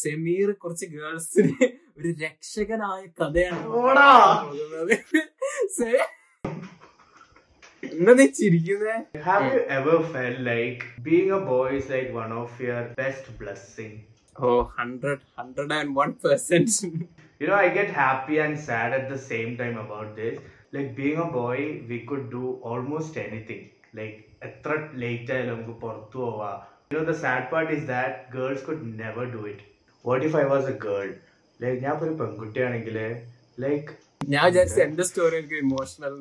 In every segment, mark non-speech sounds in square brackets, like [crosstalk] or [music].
സെമീർ കുറച്ച് ഗേൾസിന് ഒരു രക്ഷകനായ കഥയാണ് എന്താ നീ ചിരിക്കുന്നേ Have you ever felt like being a boy is like one of your best blessing? Oh hundred hundred and one percent You know, I get happy and sad at the same time about this. Like being a boy, we could do almost anything. Like എത്ര late ആയാലും നമുക്ക് പുറത്തു പോവാം You know, the sad part is that girls could never do it. What if I was a girl Like ഞാൻ ഒരു പെൺകുട്ടിയാണെങ്കിൽ like ഞാൻ വിചാരിച്ച എന്റെ സ്റ്റോറി എനിക്ക് ഇമോഷണൽ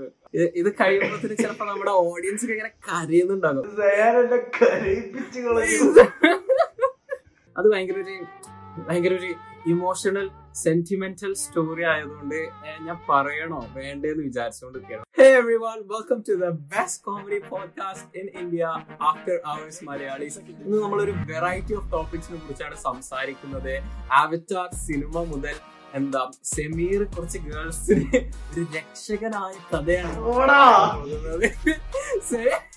ഇത് കഴിയുമ്പോഴത്തേന് ചിലപ്പോ നമ്മുടെ ഓഡിയൻസ് ഇങ്ങനെ കരയുന്നുണ്ടാകും. അത് ഭയങ്കര ഒരു ഭയങ്കര ഒരു ഇമോഷണൽ സെന്റിമെന്റൽ സ്റ്റോറി ആയതുകൊണ്ട് ഞാൻ പറയണോ വേണ്ടെന്ന് വിചാരിച്ചുകൊണ്ടിരിക്കുകയാണ്. Hey everyone welcome to the best comedy podcast in India After Hours Malayalis ഇന്ന് നമ്മളൊരു വെറൈറ്റി ഓഫ് ടോപ്പിക്സിനെ കുറിച്ചാണ് സംസാരിക്കുന്നത്. ആവറ്റാർ സിനിമ മുതൽ എന്താ സെമീർ കുറച്ച് ഗേൾസിന് ഒരു രക്ഷകനായ കഥയാണ് [laughs]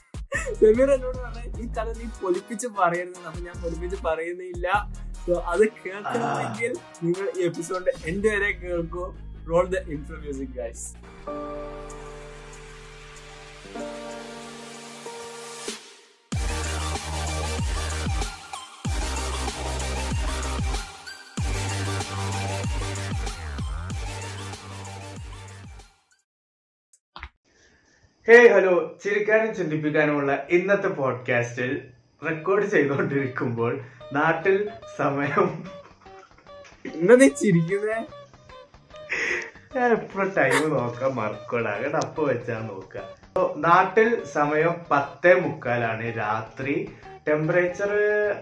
സെമീർ എന്നോട് പറഞ്ഞ ഈ കഥ നീ പൊലിപ്പിച്ച് പറയരുത് അപ്പൊ ഞാൻ പൊലിപ്പിച്ച് പറയുന്നില്ല. സോ അത് കേൾക്കണമെങ്കിൽ നിങ്ങൾ ഈ എപ്പിസോഡ് എന്റെ വരെ കേൾക്കൂ. Roll the intro music guys hey hello ചിരിക്കാനും ചിന്തിപ്പിക്കാനുമുള്ള ഇന്നത്തെ പോഡ്കാസ്റ്റിൽ റെക്കോർഡ് ചെയ്തുകൊണ്ടിരിക്കുമ്പോൾ നാട്ടിൽ സമയം നീ ചിരിക്കുന്നേ? ഞാൻ എപ്പോഴും ടൈം നോക്കാൻ മറക്കോടാ. കേട്ടോ അപ്പൊ വെച്ചാ നോക്ക. നാട്ടിൽ സമയം പത്തേ മുക്കാലാണ് രാത്രി. ടെമ്പറേച്ചർ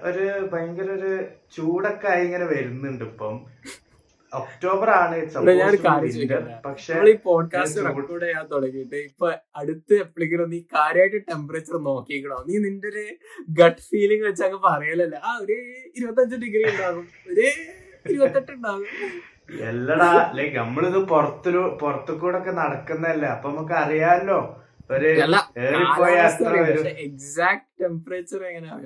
ഒരു ഭയങ്കര ഒരു ചൂടൊക്കെ ആയി ഇങ്ങനെ വരുന്നുണ്ട് ഇപ്പം. ഒക്ടോബർ ആണ് ഞാൻ പക്ഷെ ഈ പോഡ്കാസ്റ്റ് റെക്കോർഡ് ചെയ്യാൻ തുടങ്ങിയിട്ട് ഇപ്പൊ അടുത്ത് എപ്പോഴെങ്കിലും നീ കാര്യമായിട്ട് ടെമ്പറേച്ചർ നോക്കിക്കണോ നീ നിന്റെ ഒരു ഗട്ട് ഫീലിംഗ് വെച്ച് അങ്ങ് പറയലല്ല? ആ ഒരു ഇരുപത്തഞ്ച് ഡിഗ്രി ഉണ്ടാകും. ഒരു ഇരുപത്തെട്ട് ഉണ്ടാകും. എല്ലടാ ലൈക്ക് നമ്മളിത് പുറത്തൊരു പുറത്തു കൂടെ ഒക്കെ നടക്കുന്നല്ലേ അപ്പൊ നമുക്ക് അറിയാലോ. ഒരു എക്സാക്ട് ടെമ്പറേച്ചർ എങ്ങനെയാ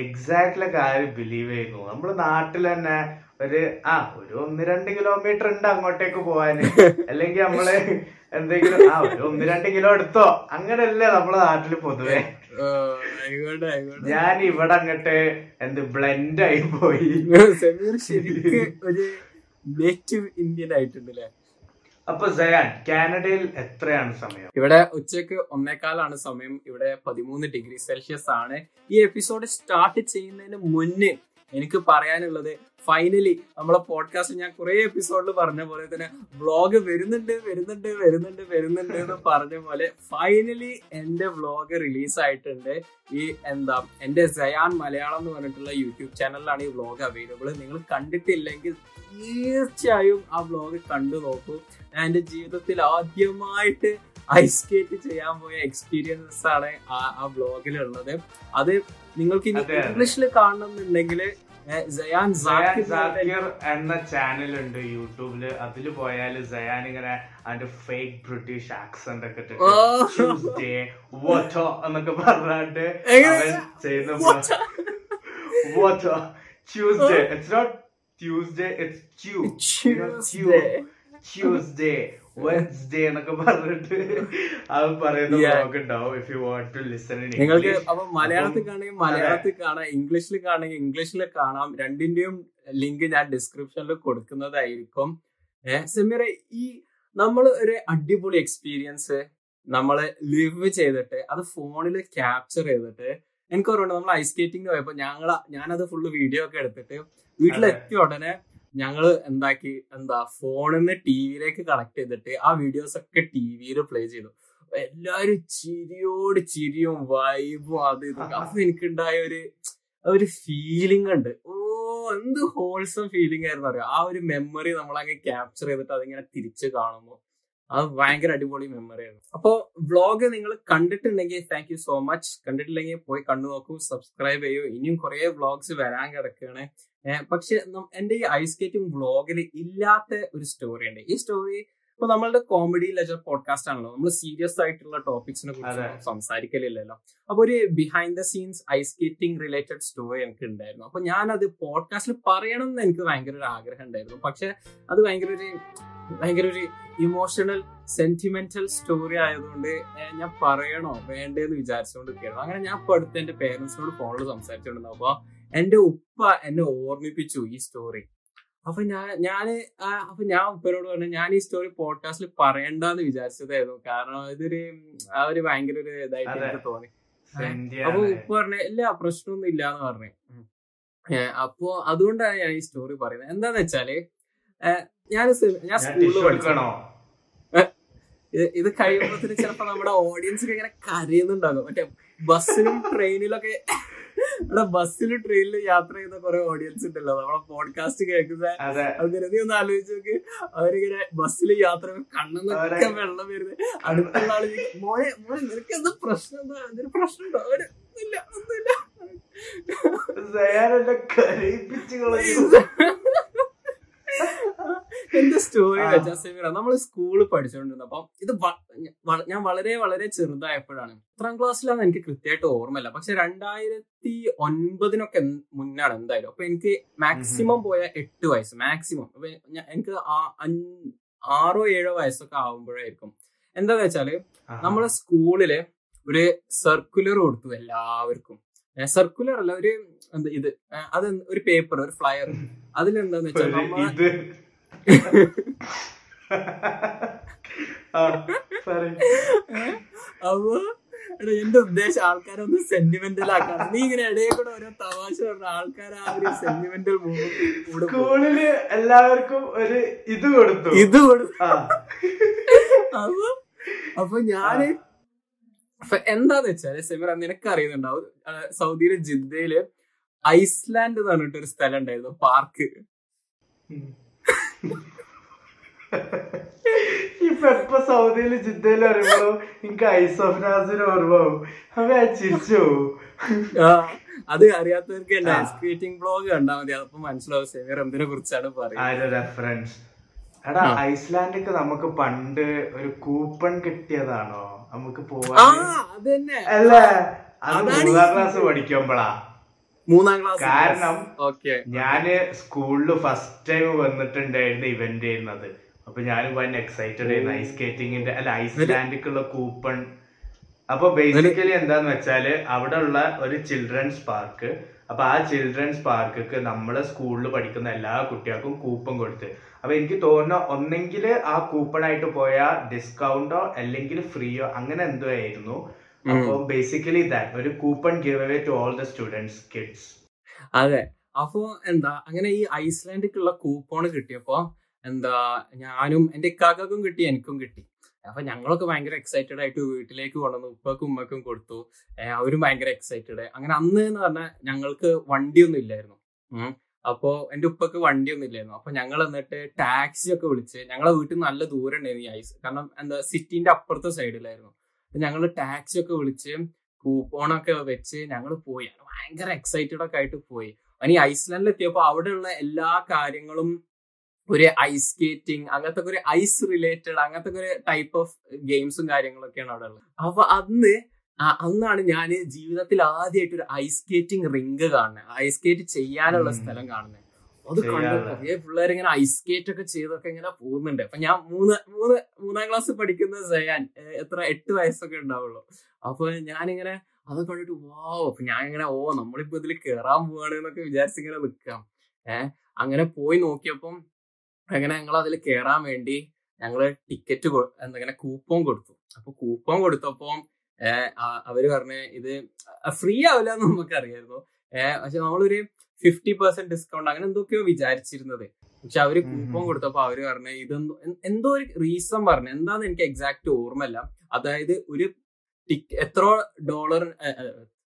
എക്സാക്ട്ലി കാര്യം ബിലീവ് ചെയ്യുന്നു. നമ്മൾ നാട്ടിൽ തന്നെ ഒരു ആ ഒരു ഒന്ന് രണ്ട് കിലോമീറ്റർ ഉണ്ട് അങ്ങോട്ടേക്ക് പോവാന്. [laughs] അല്ലെങ്കിൽ നമ്മൾ എന്തെങ്കിലും ആ ഒരു ഒന്ന് രണ്ട് കിലോ എടുത്തോ. അങ്ങനല്ലേ നമ്മളെ നാട്ടിൽ പൊതുവെ. ഞാൻ ഇവിടെ അങ്ങട്ട് എന്ത് ബ്ലെൻഡ് ആയി പോയി. ഒരു നേറ്റീവ് ഇന്ത്യൻ ആയിട്ടുണ്ട് അല്ലേ അപ്പൊ സയാൻ കാനഡയിൽ എത്രയാണ് സമയം? ഇവിടെ ഉച്ചയ്ക്ക് ഒന്നേക്കാലാണ് സമയം. ഇവിടെ പതിമൂന്ന് ഡിഗ്രി സെൽഷ്യസ് ആണ്. ഈ എപ്പിസോഡ് സ്റ്റാർട്ട് ചെയ്യുന്നതിന് മുന്നേ എനിക്ക് പറയാനുള്ളത് ഫൈനലി നമ്മളെ പോഡ്കാസ്റ്റ് ഞാൻ കുറെ എപ്പിസോഡിൽ പറഞ്ഞ പോലെ തന്നെ വ്ളോഗ് വരുന്നുണ്ട് വരുന്നുണ്ട് വരുന്നുണ്ട് വരുന്നുണ്ട് എന്ന് പറഞ്ഞ പോലെ ഫൈനലി എന്റെ വ്ളോഗ് റിലീസ് ആയിട്ടുണ്ട്. ഈ എന്താ എന്റെ സയാൻ മലയാളം എന്ന് പറഞ്ഞിട്ടുള്ള യൂട്യൂബ് ചാനലിലാണ് ഈ വ്ളോഗ് അവൈലബിൾ നിങ്ങൾ കണ്ടിട്ടില്ലെങ്കിൽ തീർച്ചയായും ആ വ്ളോഗ് കണ്ടു നോക്കൂ. ഞാൻ എന്റെ ജീവിതത്തിൽ ആദ്യമായിട്ട് ഐസ് സ്കേറ്റ് ചെയ്യാൻ പോയ എക്സ്പീരിയൻസ് ആണ് ആ ആ വ്ളോഗിലുള്ളത് അത് നിങ്ങൾക്ക് ഇനി. ഇംഗ്ലീഷിൽ കാണണമെന്നുണ്ടെങ്കിൽ സയാൻ സാക്കിർ എന്ന ചാനൽ ഉണ്ട് യൂട്യൂബിൽ അതിൽ പോയാൽ സയാൻ ഇങ്ങനെ അതിന്റെ ഫേക്ക് ബ്രിട്ടീഷ് ആക്സന്റ് ഒക്കെ ഓ. Tuesday, എന്നൊക്കെ പറഞ്ഞാണ്ട്? ചെയ്യുന്ന What? Tuesday it's not Tuesday it's Tue Tuesday Wednesday എന്നൊക്കെ പറഞ്ഞിട്ട് അത് പറയുന്ന Yeah. ബ്ലോഗ് ഉണ്ടാവും if you want to listen നിങ്ങൾക്ക് അപ്പൊ മലയാളത്തിൽ കാണുമെങ്കിൽ മലയാളത്തിൽ കാണാം ഇംഗ്ലീഷിൽ കാണുമെങ്കിൽ ഇംഗ്ലീഷിൽ കാണാം. രണ്ടിന്റെയും ലിങ്ക് ഞാൻ ഡിസ്ക്രിപ്ഷനിൽ കൊടുക്കുന്നതായിരിക്കും. സെമീറ ഈ നമ്മൾ ഒരു അടിപൊളി എക്സ്പീരിയൻസ് നമ്മൾ ലിവ് ചെയ്തിട്ട് അത് ഫോണിൽ ക്യാപ്ചർ ചെയ്തിട്ട് എനിക്ക് ഓർമ്മ നമ്മൾ ഐസ് സ്കേറ്റിംഗ് പോയപ്പോ ഞങ്ങൾ ഞാനത് ഫുള്ള് വീഡിയോ ഒക്കെ എടുത്തിട്ട് വീട്ടിലെത്തിയ ഉടനെ ഞങ്ങൾ എന്താക്കി എന്താ ഫോണിൽ നിന്ന് ടി വിയിലേക്ക് കണക്ട് ചെയ്തിട്ട് ആ വീഡിയോസ് ഒക്കെ ടി വിയിൽ പ്ലേ ചെയ്തു. എല്ലാരും ചിരിയോട് ചിരിയും വൈബും അത് ഇതൊക്കെ അപ്പൊ എനിക്കുണ്ടായ ഒരു ഒരു ഫീലിംഗ് ഉണ്ട്. ഓ എന്ത് ഹോൾസം ഫീലിംഗ് ആയിരുന്നു അറിയാം? ആ ഒരു മെമ്മറി നമ്മൾ അങ്ങ് ക്യാപ്ചർ ചെയ്തിട്ട് അതിങ്ങനെ തിരിച്ചു കാണുമ്പോൾ അത് ഭയങ്കര അടിപൊളി മെമ്മറിയാണ് ആയിരുന്നു അപ്പോ വ്ളോഗ് നിങ്ങൾ കണ്ടിട്ടുണ്ടെങ്കിൽ താങ്ക് യു സോ മച്ച് കണ്ടിട്ടില്ലെങ്കിൽ പോയി കണ്ടു നോക്കൂ സബ്സ്ക്രൈബ് ചെയ്യൂ. ഇനിയും കുറെ വ്ളോഗ്സ് വരാൻ കിടക്കുകയാണ് പക്ഷെ എന്റെ ഈ ഐസ് സ്കേറ്റിംഗ് വ്ളോഗിൽ ഇല്ലാത്ത ഒരു സ്റ്റോറി ഉണ്ട്. ഈ സ്റ്റോറി ഇപ്പൊ നമ്മളുടെ കോമഡി ലെജർ പോഡ്കാസ്റ്റ് ആണല്ലോ. നമ്മൾ സീരിയസ് ആയിട്ടുള്ള ടോപ്പിക്സിനെ കുറിച്ച് സംസാരിക്കലില്ലല്ലോ. അപ്പൊ ഒരു behind the scenes ice skating related story എനിക്ക് ഉണ്ടായിരുന്നു. അപ്പൊ ഞാൻ അത് പോഡ്കാസ്റ്റിൽ പറയണം എന്ന് എനിക്ക് ഭയങ്കര ഒരു ആഗ്രഹം ഉണ്ടായിരുന്നു. പക്ഷെ അത് ഭയങ്കര ഒരു ഭയങ്കര ഒരു ഇമോഷണൽ സെന്റിമെന്റൽ സ്റ്റോറി ആയതുകൊണ്ട് ഞാൻ പറയണോ? വേണ്ടേന്ന് വിചാരിച്ചുകൊണ്ട് നിൽക്കുകയായിരുന്നു അങ്ങനെ ഞാൻ ഇപ്പൊ അടുത്ത് എന്റെ പേരൻസിനോട് ഫോണിൽ സംസാരിച്ചുകൊണ്ടിരുന്നു. അപ്പൊ എന്റെ ഉപ്പ എന്നെ ഓർമ്മിപ്പിച്ചു ഈ സ്റ്റോറി അപ്പൊ ഞാൻ ഞാൻ അപ്പൊ ഞാൻ ഉപ്പനോട് പറഞ്ഞു ഞാൻ ഈ സ്റ്റോറി പോഡ്കാസ്റ്റിൽ പറയണ്ടെന്ന് വിചാരിച്ചതായിരുന്നു. കാരണം ഇതൊരു ആ ഒരു ഭയങ്കര ഒരു ഇതായിട്ട് എനിക്ക് തോന്നി. അപ്പൊ ഉപ്പ പറഞ്ഞു ഇല്ല പ്രശ്നമൊന്നും ഇല്ല എന്ന് പറഞ്ഞു അപ്പോ അതുകൊണ്ടാണ് ഞാൻ ഈ സ്റ്റോറി പറയുന്നത്. എന്താന്ന് വെച്ചാൽ ഞാൻ ഞാൻ സ്കൂളിൽ പഠിക്കണോ ഇത് കഴിയുമ്പോഴത്തിന് ചിലപ്പോ നമ്മുടെ ഓഡിയൻസ് ഇങ്ങനെ കരയുന്നുണ്ടാകും. മറ്റേ ബസ്സിലും ട്രെയിനിലൊക്കെ ഇവിടെ ബസ്സിലും ട്രെയിനിലും യാത്ര ചെയ്യുന്ന കുറെ ഓഡിയൻസ് ഉണ്ടല്ലോ. നമ്മളെ പോഡ്കാസ്റ്റ് കേൾക്കുന്ന അങ്ങനെ നീ ഒന്ന് ആലോചിച്ച് നോക്ക്. അവരിങ്ങനെ ബസ്സിൽ യാത്ര കണ്ണെന്നൊക്കെ വെള്ളം വരുന്നത്. അടുത്തുള്ള ആൾ മോനെ മോനെ നിനക്ക് എന്താ പ്രശ്നം? എന്താ? എന്തൊരു പ്രശ്നം ഉണ്ടോ അവർ ഒന്നുമില്ല ഒന്നുമില്ല. എന്റെ സ്റ്റോറി സെമീറ. നമ്മൾ സ്കൂളിൽ പഠിച്ചുകൊണ്ടിരുന്നപ്പോ ഇത് വ- വ- ഞാൻ വളരെ വളരെ ചെറുതായപ്പോഴാണ്. എത്രാം ക്ലാസ്സിലാണ് എനിക്ക് കൃത്യമായിട്ട് ഓർമ്മയില്ല. പക്ഷെ രണ്ടായിരത്തി ഒൻപതിനൊക്കെ മുന്നാണ് എന്തായാലും. അപ്പൊ എനിക്ക് മാക്സിമം പോയ എട്ട് വയസ്സ്. മാക്സിമം അപ്പൊ എനിക്ക് ആറോ ഏഴോ വയസ്സൊക്കെ ആവുമ്പോഴായിരിക്കും. എന്താന്ന് വെച്ചാൽ നമ്മളെ സ്കൂളിൽ ഒരു സർക്കുലർ കൊടുത്തു എല്ലാവർക്കും. സർക്കുലർ അല്ല ഒരു എന്താ ഇത്? അത് ഒരു പേപ്പർ ഒരു ഫ്ലയർ അതിലെന്താന്ന് വെച്ചാൽ അപ്പൊ എടാ, എന്റെ ഉദ്ദേശം ആൾക്കാരെ ഒന്ന് സെന്റിമെന്റൽ ആക്കാണ് നീ ഇങ്ങനെ ഇടയിൽ കൂടെ ഓരോ തമാശ പറഞ്ഞ ആൾക്കാർ ആ ഒരു സെന്റിമെന്റൽ സ്കൂളിൽ എല്ലാവർക്കും ഒരു ഇത് കൊടുത്തു. ഇത് കൊടുത്തു. അപ്പൊ അപ്പൊ ഞാൻ എന്താന്ന് വെച്ചാൽ സെമിറ നിനക്ക് അറിയുന്നുണ്ടാവും. സൗദിയിലെ ജിദ്ദയിൽ ഐസ്ലാൻഡ് എന്ന് പറഞ്ഞിട്ടൊരു സ്ഥലം ഉണ്ടായിരുന്നു പാർക്ക്. ഇപ്പൊ എപ്പൊ സൗദിയിൽ ജിദ്ദയിൽ പറയുമ്പോ എനിക്ക് ഐസ് ഓഫ് നാസിന് ഓർമ്മാവും അവ ഞാൻ ചിരിച്ചു അത് അറിയാത്തവർക്ക് സ്കേറ്റിംഗ് ബ്ലോഗ് കണ്ടാൽ മതി. അതപ്പോ മനസ്സിലാവും സേവിയർ എന്തിനെ കുറിച്ചാണ് പറയുന്നത്. റെഫറൻസ് എടാ. ഐസ്ലാൻഡിക്ക് നമുക്ക് പണ്ട് ഒരു കൂപ്പൺ കിട്ടിയതാണോ? നമുക്ക് പോവാൻ അല്ല? അത് മൂന്നാം ക്ലാസ് പഠിക്കുമ്പോളാ. മൂന്നാം ക്ലാസ് കാരണം ഓക്കെ. ഞാൻ സ്കൂളിൽ ഫസ്റ്റ് ടൈം വന്നിട്ടുണ്ടായിരുന്ന ഇവന്റ് ചെയ്യുന്നത് അപ്പൊ ഞാൻ ഭയങ്കര എക്സൈറ്റഡ് ആയിരുന്നു. ഐസ് സ്കേറ്റിംഗിന്റെ അല്ല ഐസ് ഐസ്ലാൻഡിക്കുള്ള കൂപ്പൺ അപ്പൊ ബേസിക്കലി എന്താന്ന് വെച്ചാൽ അവിടെ ഉള്ള ഒരു ചിൽഡ്രൻസ് പാർക്ക് അപ്പൊ ആ ചിൽഡ്രൻസ് പാർക്ക് നമ്മളെ സ്കൂളിൽ പഠിക്കുന്ന എല്ലാ കുട്ടികൾക്കും കൂപ്പൺ കൊടുത്ത്. അപ്പൊ എനിക്ക് തോന്നുന്നു ഒന്നെങ്കിൽ ആ കൂപ്പൺ ആയിട്ട് പോയ ഡിസ്കൗണ്ടോ അല്ലെങ്കിൽ ഫ്രീയോ അങ്ങനെ എന്തോ ആയിരുന്നു. അപ്പൊ ബേസിക്കലി ദാറ്റ് ഒരു coupon give away to all the students kids അതെ. അപ്പോ എന്താ അങ്ങനെ ഈ ഐസ്ലാൻഡിക്കുള്ള കൂപ്പോൺ കിട്ടിയപ്പോ എന്താ ഞാനും എന്റെ ഇക്കാക്കും കിട്ടി എനിക്കും കിട്ടി. അപ്പൊ ഞങ്ങളൊക്കെ ഭയങ്കര എക്സൈറ്റഡ് ആയിട്ട് വീട്ടിലേക്ക് കൊണ്ടുവന്നു. ഉപ്പക്കും ഉമ്മക്കും കൊടുത്തു. അവരും ഭയങ്കര എക്സൈറ്റഡ് അങ്ങനെ അന്ന് എന്ന് പറഞ്ഞാൽ ഞങ്ങൾക്ക് വണ്ടിയൊന്നും ഇല്ലായിരുന്നു. അപ്പോ എന്റെ ഉപ്പക്ക് വണ്ടിയൊന്നും ഇല്ലായിരുന്നു. അപ്പൊ ഞങ്ങൾ എന്നിട്ട് ടാക്സി ഒക്കെ വിളിച്ച് ഞങ്ങളെ വീട്ടിൽ നല്ല ദൂരം ഉണ്ടായിരുന്നു ഈ ഐസ്. കാരണം എന്താ സിറ്റിന്റെ അപ്പുറത്തെ സൈഡിലായിരുന്നു ഞങ്ങൾ ടാക്സി ഒക്കെ വിളിച്ച് കൂപ്പോണൊക്കെ വെച്ച് ഞങ്ങൾ പോയി. ഭയങ്കര എക്സൈറ്റഡ് ഒക്കെ ആയിട്ട് പോയി. അനി ഐസ്ലാൻഡിൽ എത്തിയപ്പോ അവിടെയുള്ള എല്ലാ കാര്യങ്ങളും ഒരു ഐസ് സ്കേറ്റിംഗ് അങ്ങനത്തെ ഒരു ഐസ് റിലേറ്റഡ് അങ്ങനത്തെ ഒരു ടൈപ്പ് ഓഫ് ഗെയിംസും കാര്യങ്ങളൊക്കെയാണ് അവിടെ ഉള്ളത്. അപ്പൊ അന്ന് അന്നാണ് ഞാൻ ജീവിതത്തിൽ ആദ്യമായിട്ട് ഒരു ഐസ് സ്കേറ്റിംഗ് റിങ്ക് കാണുന്നത് ഐസ് സ്കേറ്റ് ചെയ്യാനുള്ള സ്ഥലം കാണുന്നത് അത് കണ്ട്. പിള്ളേർ ഇങ്ങനെ ഐസ് സ്കേറ്റ് ഒക്കെ ചെയ്തൊക്കെ ഇങ്ങനെ പോകുന്നുണ്ട്. അപ്പൊ ഞാൻ മൂന്ന് മൂന്ന് മൂന്നാം ക്ലാസ് പഠിക്കുന്ന സയാൻ എത്ര എട്ട് വയസ്സൊക്കെ ഉണ്ടാവുള്ളൂ. അപ്പൊ ഞാനിങ്ങനെ അത് കണ്ടിട്ട് വാ അപ്പൊ ഞാൻ ഇങ്ങനെ ഓ നമ്മളിപ്പോ ഇതിൽ കേറാൻ പോവാണ് എന്നൊക്കെ വിചാരിച്ച് ഇങ്ങനെ നിൽക്കാം ഏഹ് അങ്ങനെ പോയി നോക്കിയപ്പം അങ്ങനെ ഞങ്ങൾ അതിൽ കേറാൻ വേണ്ടി ഞങ്ങൾ ടിക്കറ്റ് എന്തെങ്കിലും കൂപ്പൺ കൊടുത്തു. അപ്പൊ കൂപ്പൺ കൊടുത്തപ്പം അവർ പറഞ്ഞ് ഇത് ഫ്രീ ആവില്ല എന്ന് നമുക്ക് അറിയായിരുന്നു ഏഹ് പക്ഷെ നമ്മളൊരു ഫിഫ്റ്റി പെർസെന്റ് ഡിസ്കൗണ്ട് അങ്ങനെ എന്തൊക്കെയോ വിചാരിച്ചിരുന്നത്. പക്ഷെ അവർ കൂപ്പൺ. കൊടുത്തപ്പോ അവർ പറഞ്ഞു ഇതെന്തോ എന്തോ ഒരു റീസൺ പറഞ്ഞു. എന്താന്ന് എനിക്ക് എക്സാക്ട് ഓർമ്മല്ല അതായത് ഒരു ടിക്ക് എത്രോ ഡോളർ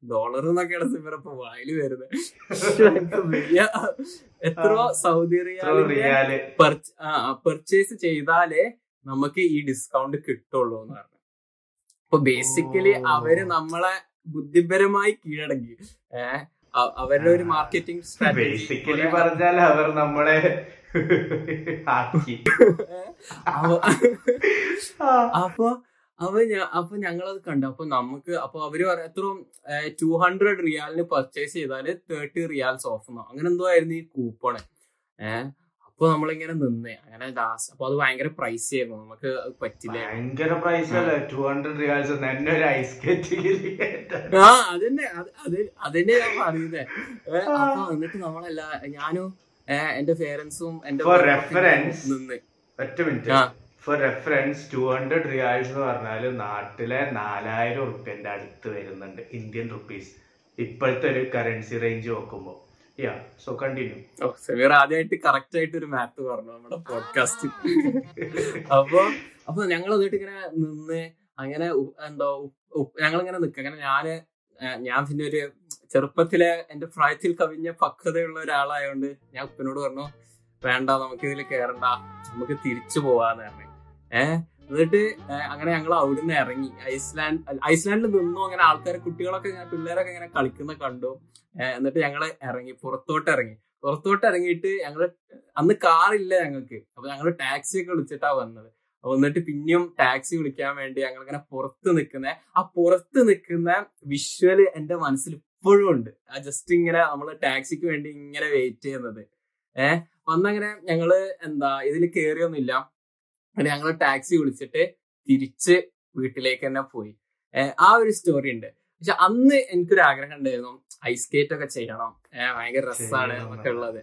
ഡോളർ എന്നൊക്കെയാണ് സിമറപ്പോ വായിൽ വരുന്നത്. [laughs] എത്ര സൗദി റിയാൽ. പെർച്ചേസ് ചെയ്താലേ നമുക്ക് ഈ ഡിസ്കൗണ്ട് കിട്ടുള്ളൂ എന്ന് പറഞ്ഞു. അപ്പൊ ബേസിക്കലി. അവർ നമ്മളെ ബുദ്ധിപരമായി കീഴടങ്ങി. ഏഹ് അവരുടെ ഒരു മാർക്കറ്റിംഗ് സ്ട്രാറ്റജി പറഞ്ഞാൽ അവർ നമ്മളെ ആ. അപ്പൊ അപ്പൊ അപ്പൊ ഞങ്ങളത് കണ്ടു. അപ്പൊ നമുക്ക് അപ്പൊ അവർ എത്രയും ടു ഹൺഡ്രഡ് റിയാലിന് പർച്ചേസ് ചെയ്താൽ തേർട്ടി റിയാൽസ് ഓഫ് എന്നോ അങ്ങനെ എന്തോ ആയിരുന്നു ഈ കൂപ്പണ് ഏഹ് അപ്പൊ നമ്മളിങ്ങനെ നിന്നേ. അങ്ങനെ ലാസ്റ്റ് അപ്പൊ അത് ഭയങ്കര പ്രൈസ് ആയിരുന്നു. നമുക്ക് പറ്റില്ല. ഭയങ്കര പ്രൈസ് അല്ലേ? ടു ഹൺഡ്രഡ് റിയാൽസ് എന്നെ ഒരു ഐസ് ആ അതന്നെ. അത് അത് അതന്നെ ഞാൻ പറയുന്നേ. അപ്പൊ എന്നിട്ട് നമ്മളെല്ലാ ഞാനും എന്റെ പേരൻസും എന്റെ റെഫറൻസ് നിന്ന്. ഒറ്റ minute for reference two hundred riyals എന്ന് പറഞ്ഞാൽ നാട്ടിലെ നാലായിരം റുപ്യന്റെ അടുത്ത് വരുന്നുണ്ട് ഇന്ത്യൻ റുപ്പീസ് ഇപ്പോഴത്തെ ഒരു കറൻസി റേഞ്ച് നോക്കുമ്പോ. യാ സോ കണ്ടിന്യൂ സമീർ ആദ്യമായിട്ട് കറക്റ്റ് ആയിട്ട് ഒരു മാത്ത് പറഞ്ഞു നമ്മുടെ പോഡ്കാസ്റ്റ് അപ്പൊ അപ്പൊ ഞങ്ങൾ എന്നിട്ട് ഇങ്ങനെ നിന്ന് അങ്ങനെ എന്തോ ഞങ്ങൾ ഇങ്ങനെ നിൽക്കുക അങ്ങനെ ഞാൻ ഞാൻ പിന്നെ ഒരു ചെറുപ്പത്തിലെ എന്റെ പ്രായത്തിൽ കവിഞ്ഞ പക്വതയുള്ള ഒരാളായോണ്ട് ഞാൻ ഉപ്പനോട് പറഞ്ഞു വേണ്ട നമുക്ക് ഇതിൽ കേറണ്ട. നമുക്ക് തിരിച്ചു പോവാന്ന് പറഞ്ഞു. ഏഹ് എന്നിട്ട് അങ്ങനെ ഞങ്ങൾ അവിടുന്ന് ഇറങ്ങി. ഐസ്ലാൻഡ് ഐസ്ലാൻഡിൽ നിന്നു. അങ്ങനെ ആൾക്കാർ കുട്ടികളൊക്കെ ഇങ്ങനെ പിള്ളേരൊക്കെ ഇങ്ങനെ കളിക്കുന്ന കണ്ടു. എന്നിട്ട് ഞങ്ങൾ ഇറങ്ങി പുറത്തോട്ട് ഇറങ്ങി. പുറത്തോട്ട് ഇറങ്ങിയിട്ട് ഞങ്ങൾ അന്ന് കാറില്ല ഞങ്ങൾക്ക്. അപ്പൊ ഞങ്ങൾ ടാക്സി ഒക്കെ വിളിച്ചിട്ടാ വന്നത്. അപ്പൊ എന്നിട്ട് പിന്നെയും ടാക്സി വിളിക്കാൻ വേണ്ടി ഞങ്ങൾ ഇങ്ങനെ പുറത്ത് നിൽക്കുന്ന ആ പുറത്ത് നിൽക്കുന്ന വിഷ്വൽ എന്റെ മനസ്സിൽ ഇപ്പോഴും ഉണ്ട്. ആ ജസ്റ്റ് ഇങ്ങനെ നമ്മൾ ടാക്സിക്ക് വേണ്ടി ഇങ്ങനെ വെയിറ്റ് ചെയ്യുന്നത്. ഏഹ് വന്നങ്ങനെ ഞങ്ങൾ എന്താ ഇതിൽ കേറിയൊന്നുമില്ല. അങ്ങനെ ഞങ്ങൾ ടാക്സി വിളിച്ചിട്ട് തിരിച്ച് വീട്ടിലേക്ക് തന്നെ പോയി ആ ഒരു സ്റ്റോറി ഉണ്ട് പക്ഷെ അന്ന് എനിക്കൊരു ആഗ്രഹം ഉണ്ടായിരുന്നു ഐസ് സ്കേറ്റ് ഒക്കെ ചെയ്യണം. ഭയങ്കര രസമാണ് നമുക്ക് ഉള്ളത്.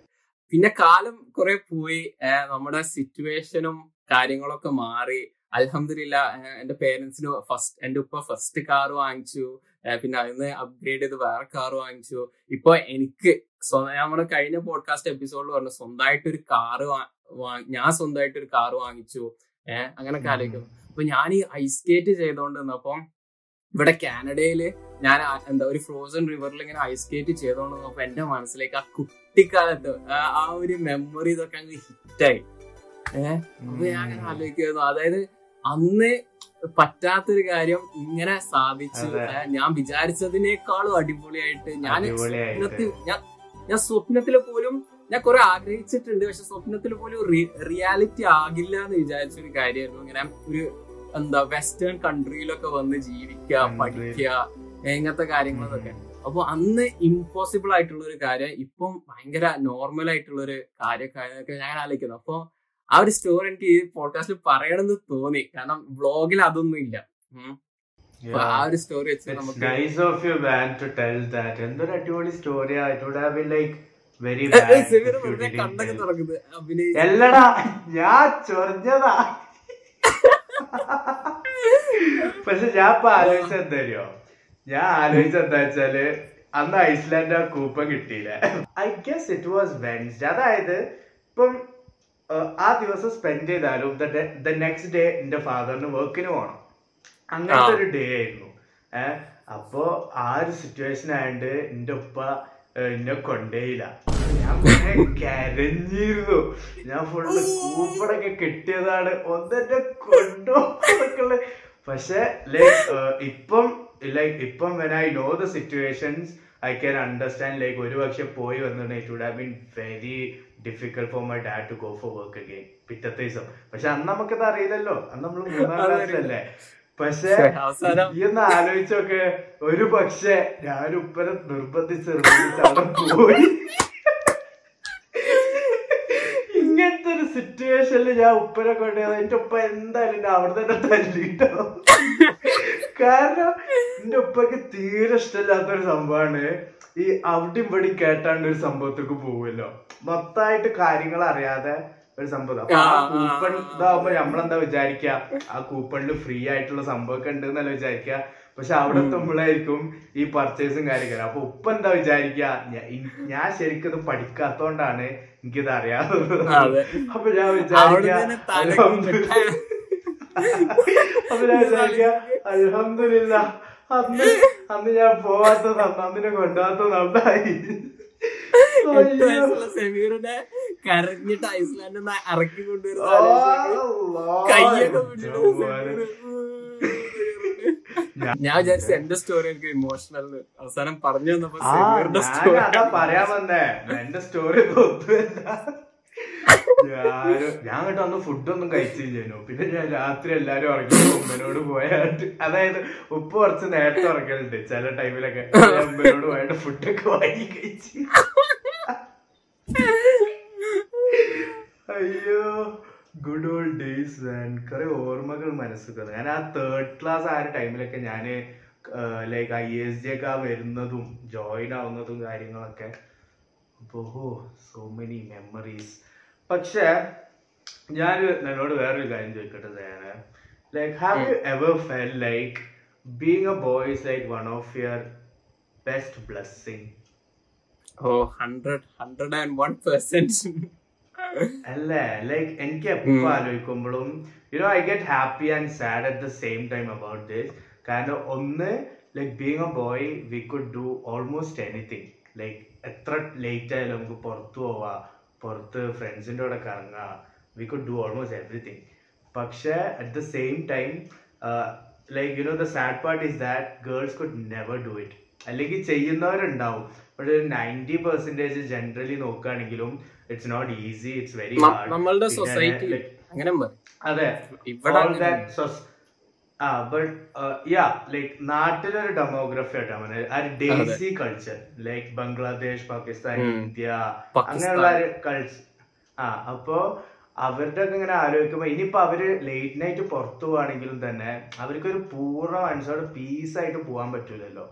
പിന്നെ കാലം കുറെ പോയി. നമ്മുടെ സിറ്റുവേഷനും കാര്യങ്ങളൊക്കെ മാറി. അലഹമില്ല എന്റെ പേരൻസിന് ഫസ്റ്റ് എന്റെ ഉപ്പ ഫസ്റ്റ് കാർ വാങ്ങിച്ചു. പിന്നെ അതിന്ന് അപ്ഗ്രേഡ് ചെയ്ത് വേറെ കാർ വാങ്ങിച്ചു. ഇപ്പൊ എനിക്ക് സ്വ- നമ്മുടെ കഴിഞ്ഞ പോഡ്കാസ്റ്റ് എപ്പിസോഡിൽ പറഞ്ഞു സ്വന്തമായിട്ട് ഒരു കാറ് ഞാൻ സ്വന്തമായിട്ട് ഒരു കാർ വാങ്ങിച്ചു. ഏഹ് അങ്ങനൊക്കെ ആലോചിക്കുന്നു അപ്പൊ ഞാൻ ഈ ഐസ് സ്കേറ്റ് ചെയ്തോണ്ട് നിന്നപ്പം ഇവിടെ കാനഡയിൽ ഞാൻ എന്താ ഒരു ഫ്രോസൺ റിവറിൽ ഇങ്ങനെ ഐസ് സ്കേറ്റ് ചെയ്തോണ്ട് നിന്നപ്പോ എന്റെ മനസ്സിലേക്ക് ആ കുട്ടിക്കാലത്ത് ആ ഒരു മെമ്മറി ഇതൊക്കെ അങ്ങ് ഹിറ്റായി ഏഹ് അപ്പൊ ഞാൻ അങ്ങനെ ആലോചിക്കുന്നു അതായത് അന്ന് പറ്റാത്തൊരു കാര്യം ഇങ്ങനെ സാധിച്ചു. ഞാൻ വിചാരിച്ചതിനേക്കാളും അടിപൊളിയായിട്ട് ഞാൻ ഇന്നത്തെ ഞാൻ ഞാൻ സ്വപ്നത്തിൽ പോലും ഞാൻ കുറെ ആഗ്രഹിച്ചിട്ടുണ്ട് പക്ഷെ സ്വപ്നത്തിൽ പോലും റിയാലിറ്റി ആകില്ല എന്ന് വിചാരിച്ച ഒരു കാര്യമായിരുന്നു ഇങ്ങനെ ഒരു എന്താ വെസ്റ്റേൺ കൺട്രിയിലൊക്കെ വന്ന് ജീവിക്കുക. പഠിക്കുക ഇങ്ങനത്തെ കാര്യങ്ങളൊക്കെ. അപ്പൊ അന്ന് ഇമ്പോസിബിൾ ആയിട്ടുള്ള ഒരു കാര്യം ഇപ്പം ഭയങ്കര നോർമൽ ആയിട്ടുള്ള ഒരു കാര്യമൊക്കെ ഞാൻ ആലോചിക്കുന്നു. അപ്പൊ ആ ഒരു സ്റ്റോറി എനിക്ക് ഈ പോഡ്കാസ്റ്റിൽ പറയണമെന്ന് തോന്നി. കാരണം വ്ളോഗിൽ അതൊന്നും ഇല്ല. ആ ഒരു സ്റ്റോറി വെച്ച് It's നമുക്ക് nice of you, man, to tell that. എന്തൊരു അടിപൊളി സ്റ്റോറിയാ it would have been like very uh, uh, Sameer വെറുതെ കണ്ണൊക്കെ തുറക്കുന്നത് അഭിനയിച്ച് എല്ലടാ ഞാൻ ചൊറിഞ്ഞതാ. പക്ഷെ ഞാൻ ഇപ്പൊ ആലോചിച്ച എന്താ ഞാൻ ആലോചിച്ച എന്താ വെച്ചാൽ അന്ന് ഐസ്ലാൻഡ് ആ കൂപ്പൺ കിട്ടിയില്ല. I guess it was Wednesday അതായത് ഇപ്പം ആ ദിവസം സ്പെൻഡ് ചെയ്താലും ദ നെക്സ്റ്റ് ഡേ എന്റെ ഫാദറിന് വർക്കിന് പോകണം അങ്ങനത്തെ ഒരു ഡേ ആയിരുന്നു. ഏഹ് അപ്പോ ആ ഒരു സിറ്റുവേഷൻ ആയിട്ട് എന്റെ ഉപ്പ എന്നെ കൊണ്ടേയില്ല. ഞാൻ പിന്നെ കരഞ്ഞിരുന്നു. ഞാൻ ഫുള്ള് കൂപ്പടൊക്കെ കിട്ടിയതാണ്. ഒന്നെന്നെ കൊണ്ടോ പക്ഷെ ലൈക്ക് ഇപ്പം ലൈക്ക് ഇപ്പം when I know the situations I can understand like ഒരു പക്ഷെ പോയി വന്നിട്ടുണ്ടെങ്കിൽ it would have been very difficult for my dad to go for work again പിറ്റത്തെ ദിവസം. പക്ഷെ അന്ന് നമുക്കത് അറിയില്ലല്ലോ. അന്ന് നമ്മൾ മൂന്നാം. ക്ലാസ്സിലല്ലേ പക്ഷെ ഒന്ന് ആലോചിച്ചൊക്കെ ഒരു പക്ഷെ ഞാൻ ഉപ്പനെ നിർബന്ധിച്ച് നിർബന്ധിച്ച് അവിടെ പോയി. ഇങ്ങനത്തെ ഒരു സിറ്റുവേഷനിൽ ഞാൻ ഉപ്പനെ കൊണ്ടുപോയത് എന്റെ ഉപ്പ എന്തായാലും എന്നെ അവിടെ തന്നെ തല്ലിട്ടോ. കാരണം എന്റെ ഉപ്പക്ക് തീരെ ഇഷ്ടമില്ലാത്തൊരു സംഭവമാണ് ഈ അവിടെ ഇവിടെ കേട്ടാണ്ട് ഒരു സംഭവത്തേക്ക് പോവുമല്ലോ. മൊത്തമായിട്ട് കാര്യങ്ങൾ അറിയാതെ ഒരു സംഭവം അപ്പൊ ആ കൂപ്പൺ. ഇതാവുമ്പോ നമ്മളെന്താ വിചാരിക്കുക ആ കൂപ്പണിൽ ഫ്രീ ആയിട്ടുള്ള സംഭവമൊക്കെ ഉണ്ട് എന്നല്ല വിചാരിക്കുക പക്ഷെ അവിടെ എത്തുമ്പോഴായിരിക്കും ഈ പർച്ചേസും കാര്യങ്ങളും. അപ്പൊ ഉപ്പ എന്താ വിചാരിക്കുക ഞാ- ഞാൻ ശരിക്കും ഇത് പഠിക്കാത്തോണ്ടാണ് എനിക്കിത് അറിയാവുന്നത് അതെ. അപ്പൊ ഞാൻ വിചാരിക്കുക. അപ്പൊ ഞാൻ വിചാരിക്കുക അലഹമില്ല അന്ന് അന്ന് ഞാൻ പോവാത്ത നന്ന അന്നിനെ കൊണ്ടുപോകാത്ത നന്നായി കരഞ്ഞിട്ട് ഐസ്ലാൻഡിൽ നിന്ന് ഇറക്കി കൊണ്ടുവരുന്ന. കയ്യൊക്കെ ഞാൻ വിചാരിച്ചു എന്റെ സ്റ്റോറി എനിക്ക് ഇമോഷണൽ അവസാനം പറഞ്ഞു തന്നപ്പോ പറയാൻ വന്നേ. എന്റെ സ്റ്റോറി ഞാൻ കേട്ടോ അന്ന് ഫുഡൊന്നും കഴിച്ചില്ലേനു പിന്നെ ഞാൻ രാത്രി എല്ലാരും ഉറങ്ങി ഉമ്മനോട് പോയാട്ട്. അതായത് ഉപ്പ് കുറച്ച് നേരത്തെ ഉറങ്ങലുണ്ട്. ചില ടൈമിലൊക്കെ ഉമ്മനോട് പോയിട്ട് ഫുഡൊക്കെ വാങ്ങി കഴിച്ച്. അയ്യോ ഗുഡ് ഓൾഡ് ഡേയ്സ് മാൻ കുറെ ഓർമ്മകൾ മനസ്സിൽ ഞാൻ ആ തേർഡ് ക്ലാസ് ആ ഒരു ടൈമിലൊക്കെ ഞാൻ ലൈക്ക് ഐ എസ് ജി ഒക്കെ വരുന്നതും ജോയിൻ ആവുന്നതും കാര്യങ്ങളൊക്കെ. ഓഹോ സോ മെനി മെമ്മറീസ് പക്ഷെ ഞാൻ എന്നോട് വേറൊരു കാര്യം ചോദിക്കട്ടെ ഞാൻ like have you ever felt like being a boy is like one of your best blessing oh hundred hundred and one percent അല്ലേ? ലൈക്ക് എനിക്ക് എപ്പോ ആലോചിക്കുമ്പോഴും you know I get happy and sad at the same time about this കാരണം ഒന്ന് like being a boy we could do almost anything like എത്ര late ആയാലും നമുക്ക് പുറത്തു പോവാ പുറത്ത് ഫ്രണ്ട്സിന്റെ കൂടെ കറങ്ങാ we could do almost everything പക്ഷേ at the same time like you know the sad part is that girls could never do it അല്ലെങ്കിൽ ചെയ്യുന്നവരുണ്ടാവും. പക്ഷെ നയന്റി പെർസെന്റേജ് ജനറലി നോക്കുകയാണെങ്കിലും it's not easy it's very നമ്മളുടെ സൊസൈറ്റി അങ്ങനെ അതെ. ആ but yeah like നാട്ടിലൊരു ഡെമോഗ്രഫി ആയിട്ടാണ് ആ ഒരു desi culture like Bangladesh Pakistan India. അങ്ങനെയുള്ള ഒരു കൾച്ചർ ആ അപ്പോ അവരുടെ ഒക്കെ ഇങ്ങനെ ആലോചിക്കുമ്പോ ഇനിയിപ്പോ അവർ ലേറ്റ് നൈറ്റ് പുറത്തു പോവാണെങ്കിലും തന്നെ അവർക്ക് ഒരു പൂർണ മനസ്സോടെ പീസ് ആയിട്ട് പോകാൻ പറ്റൂലല്ലോ.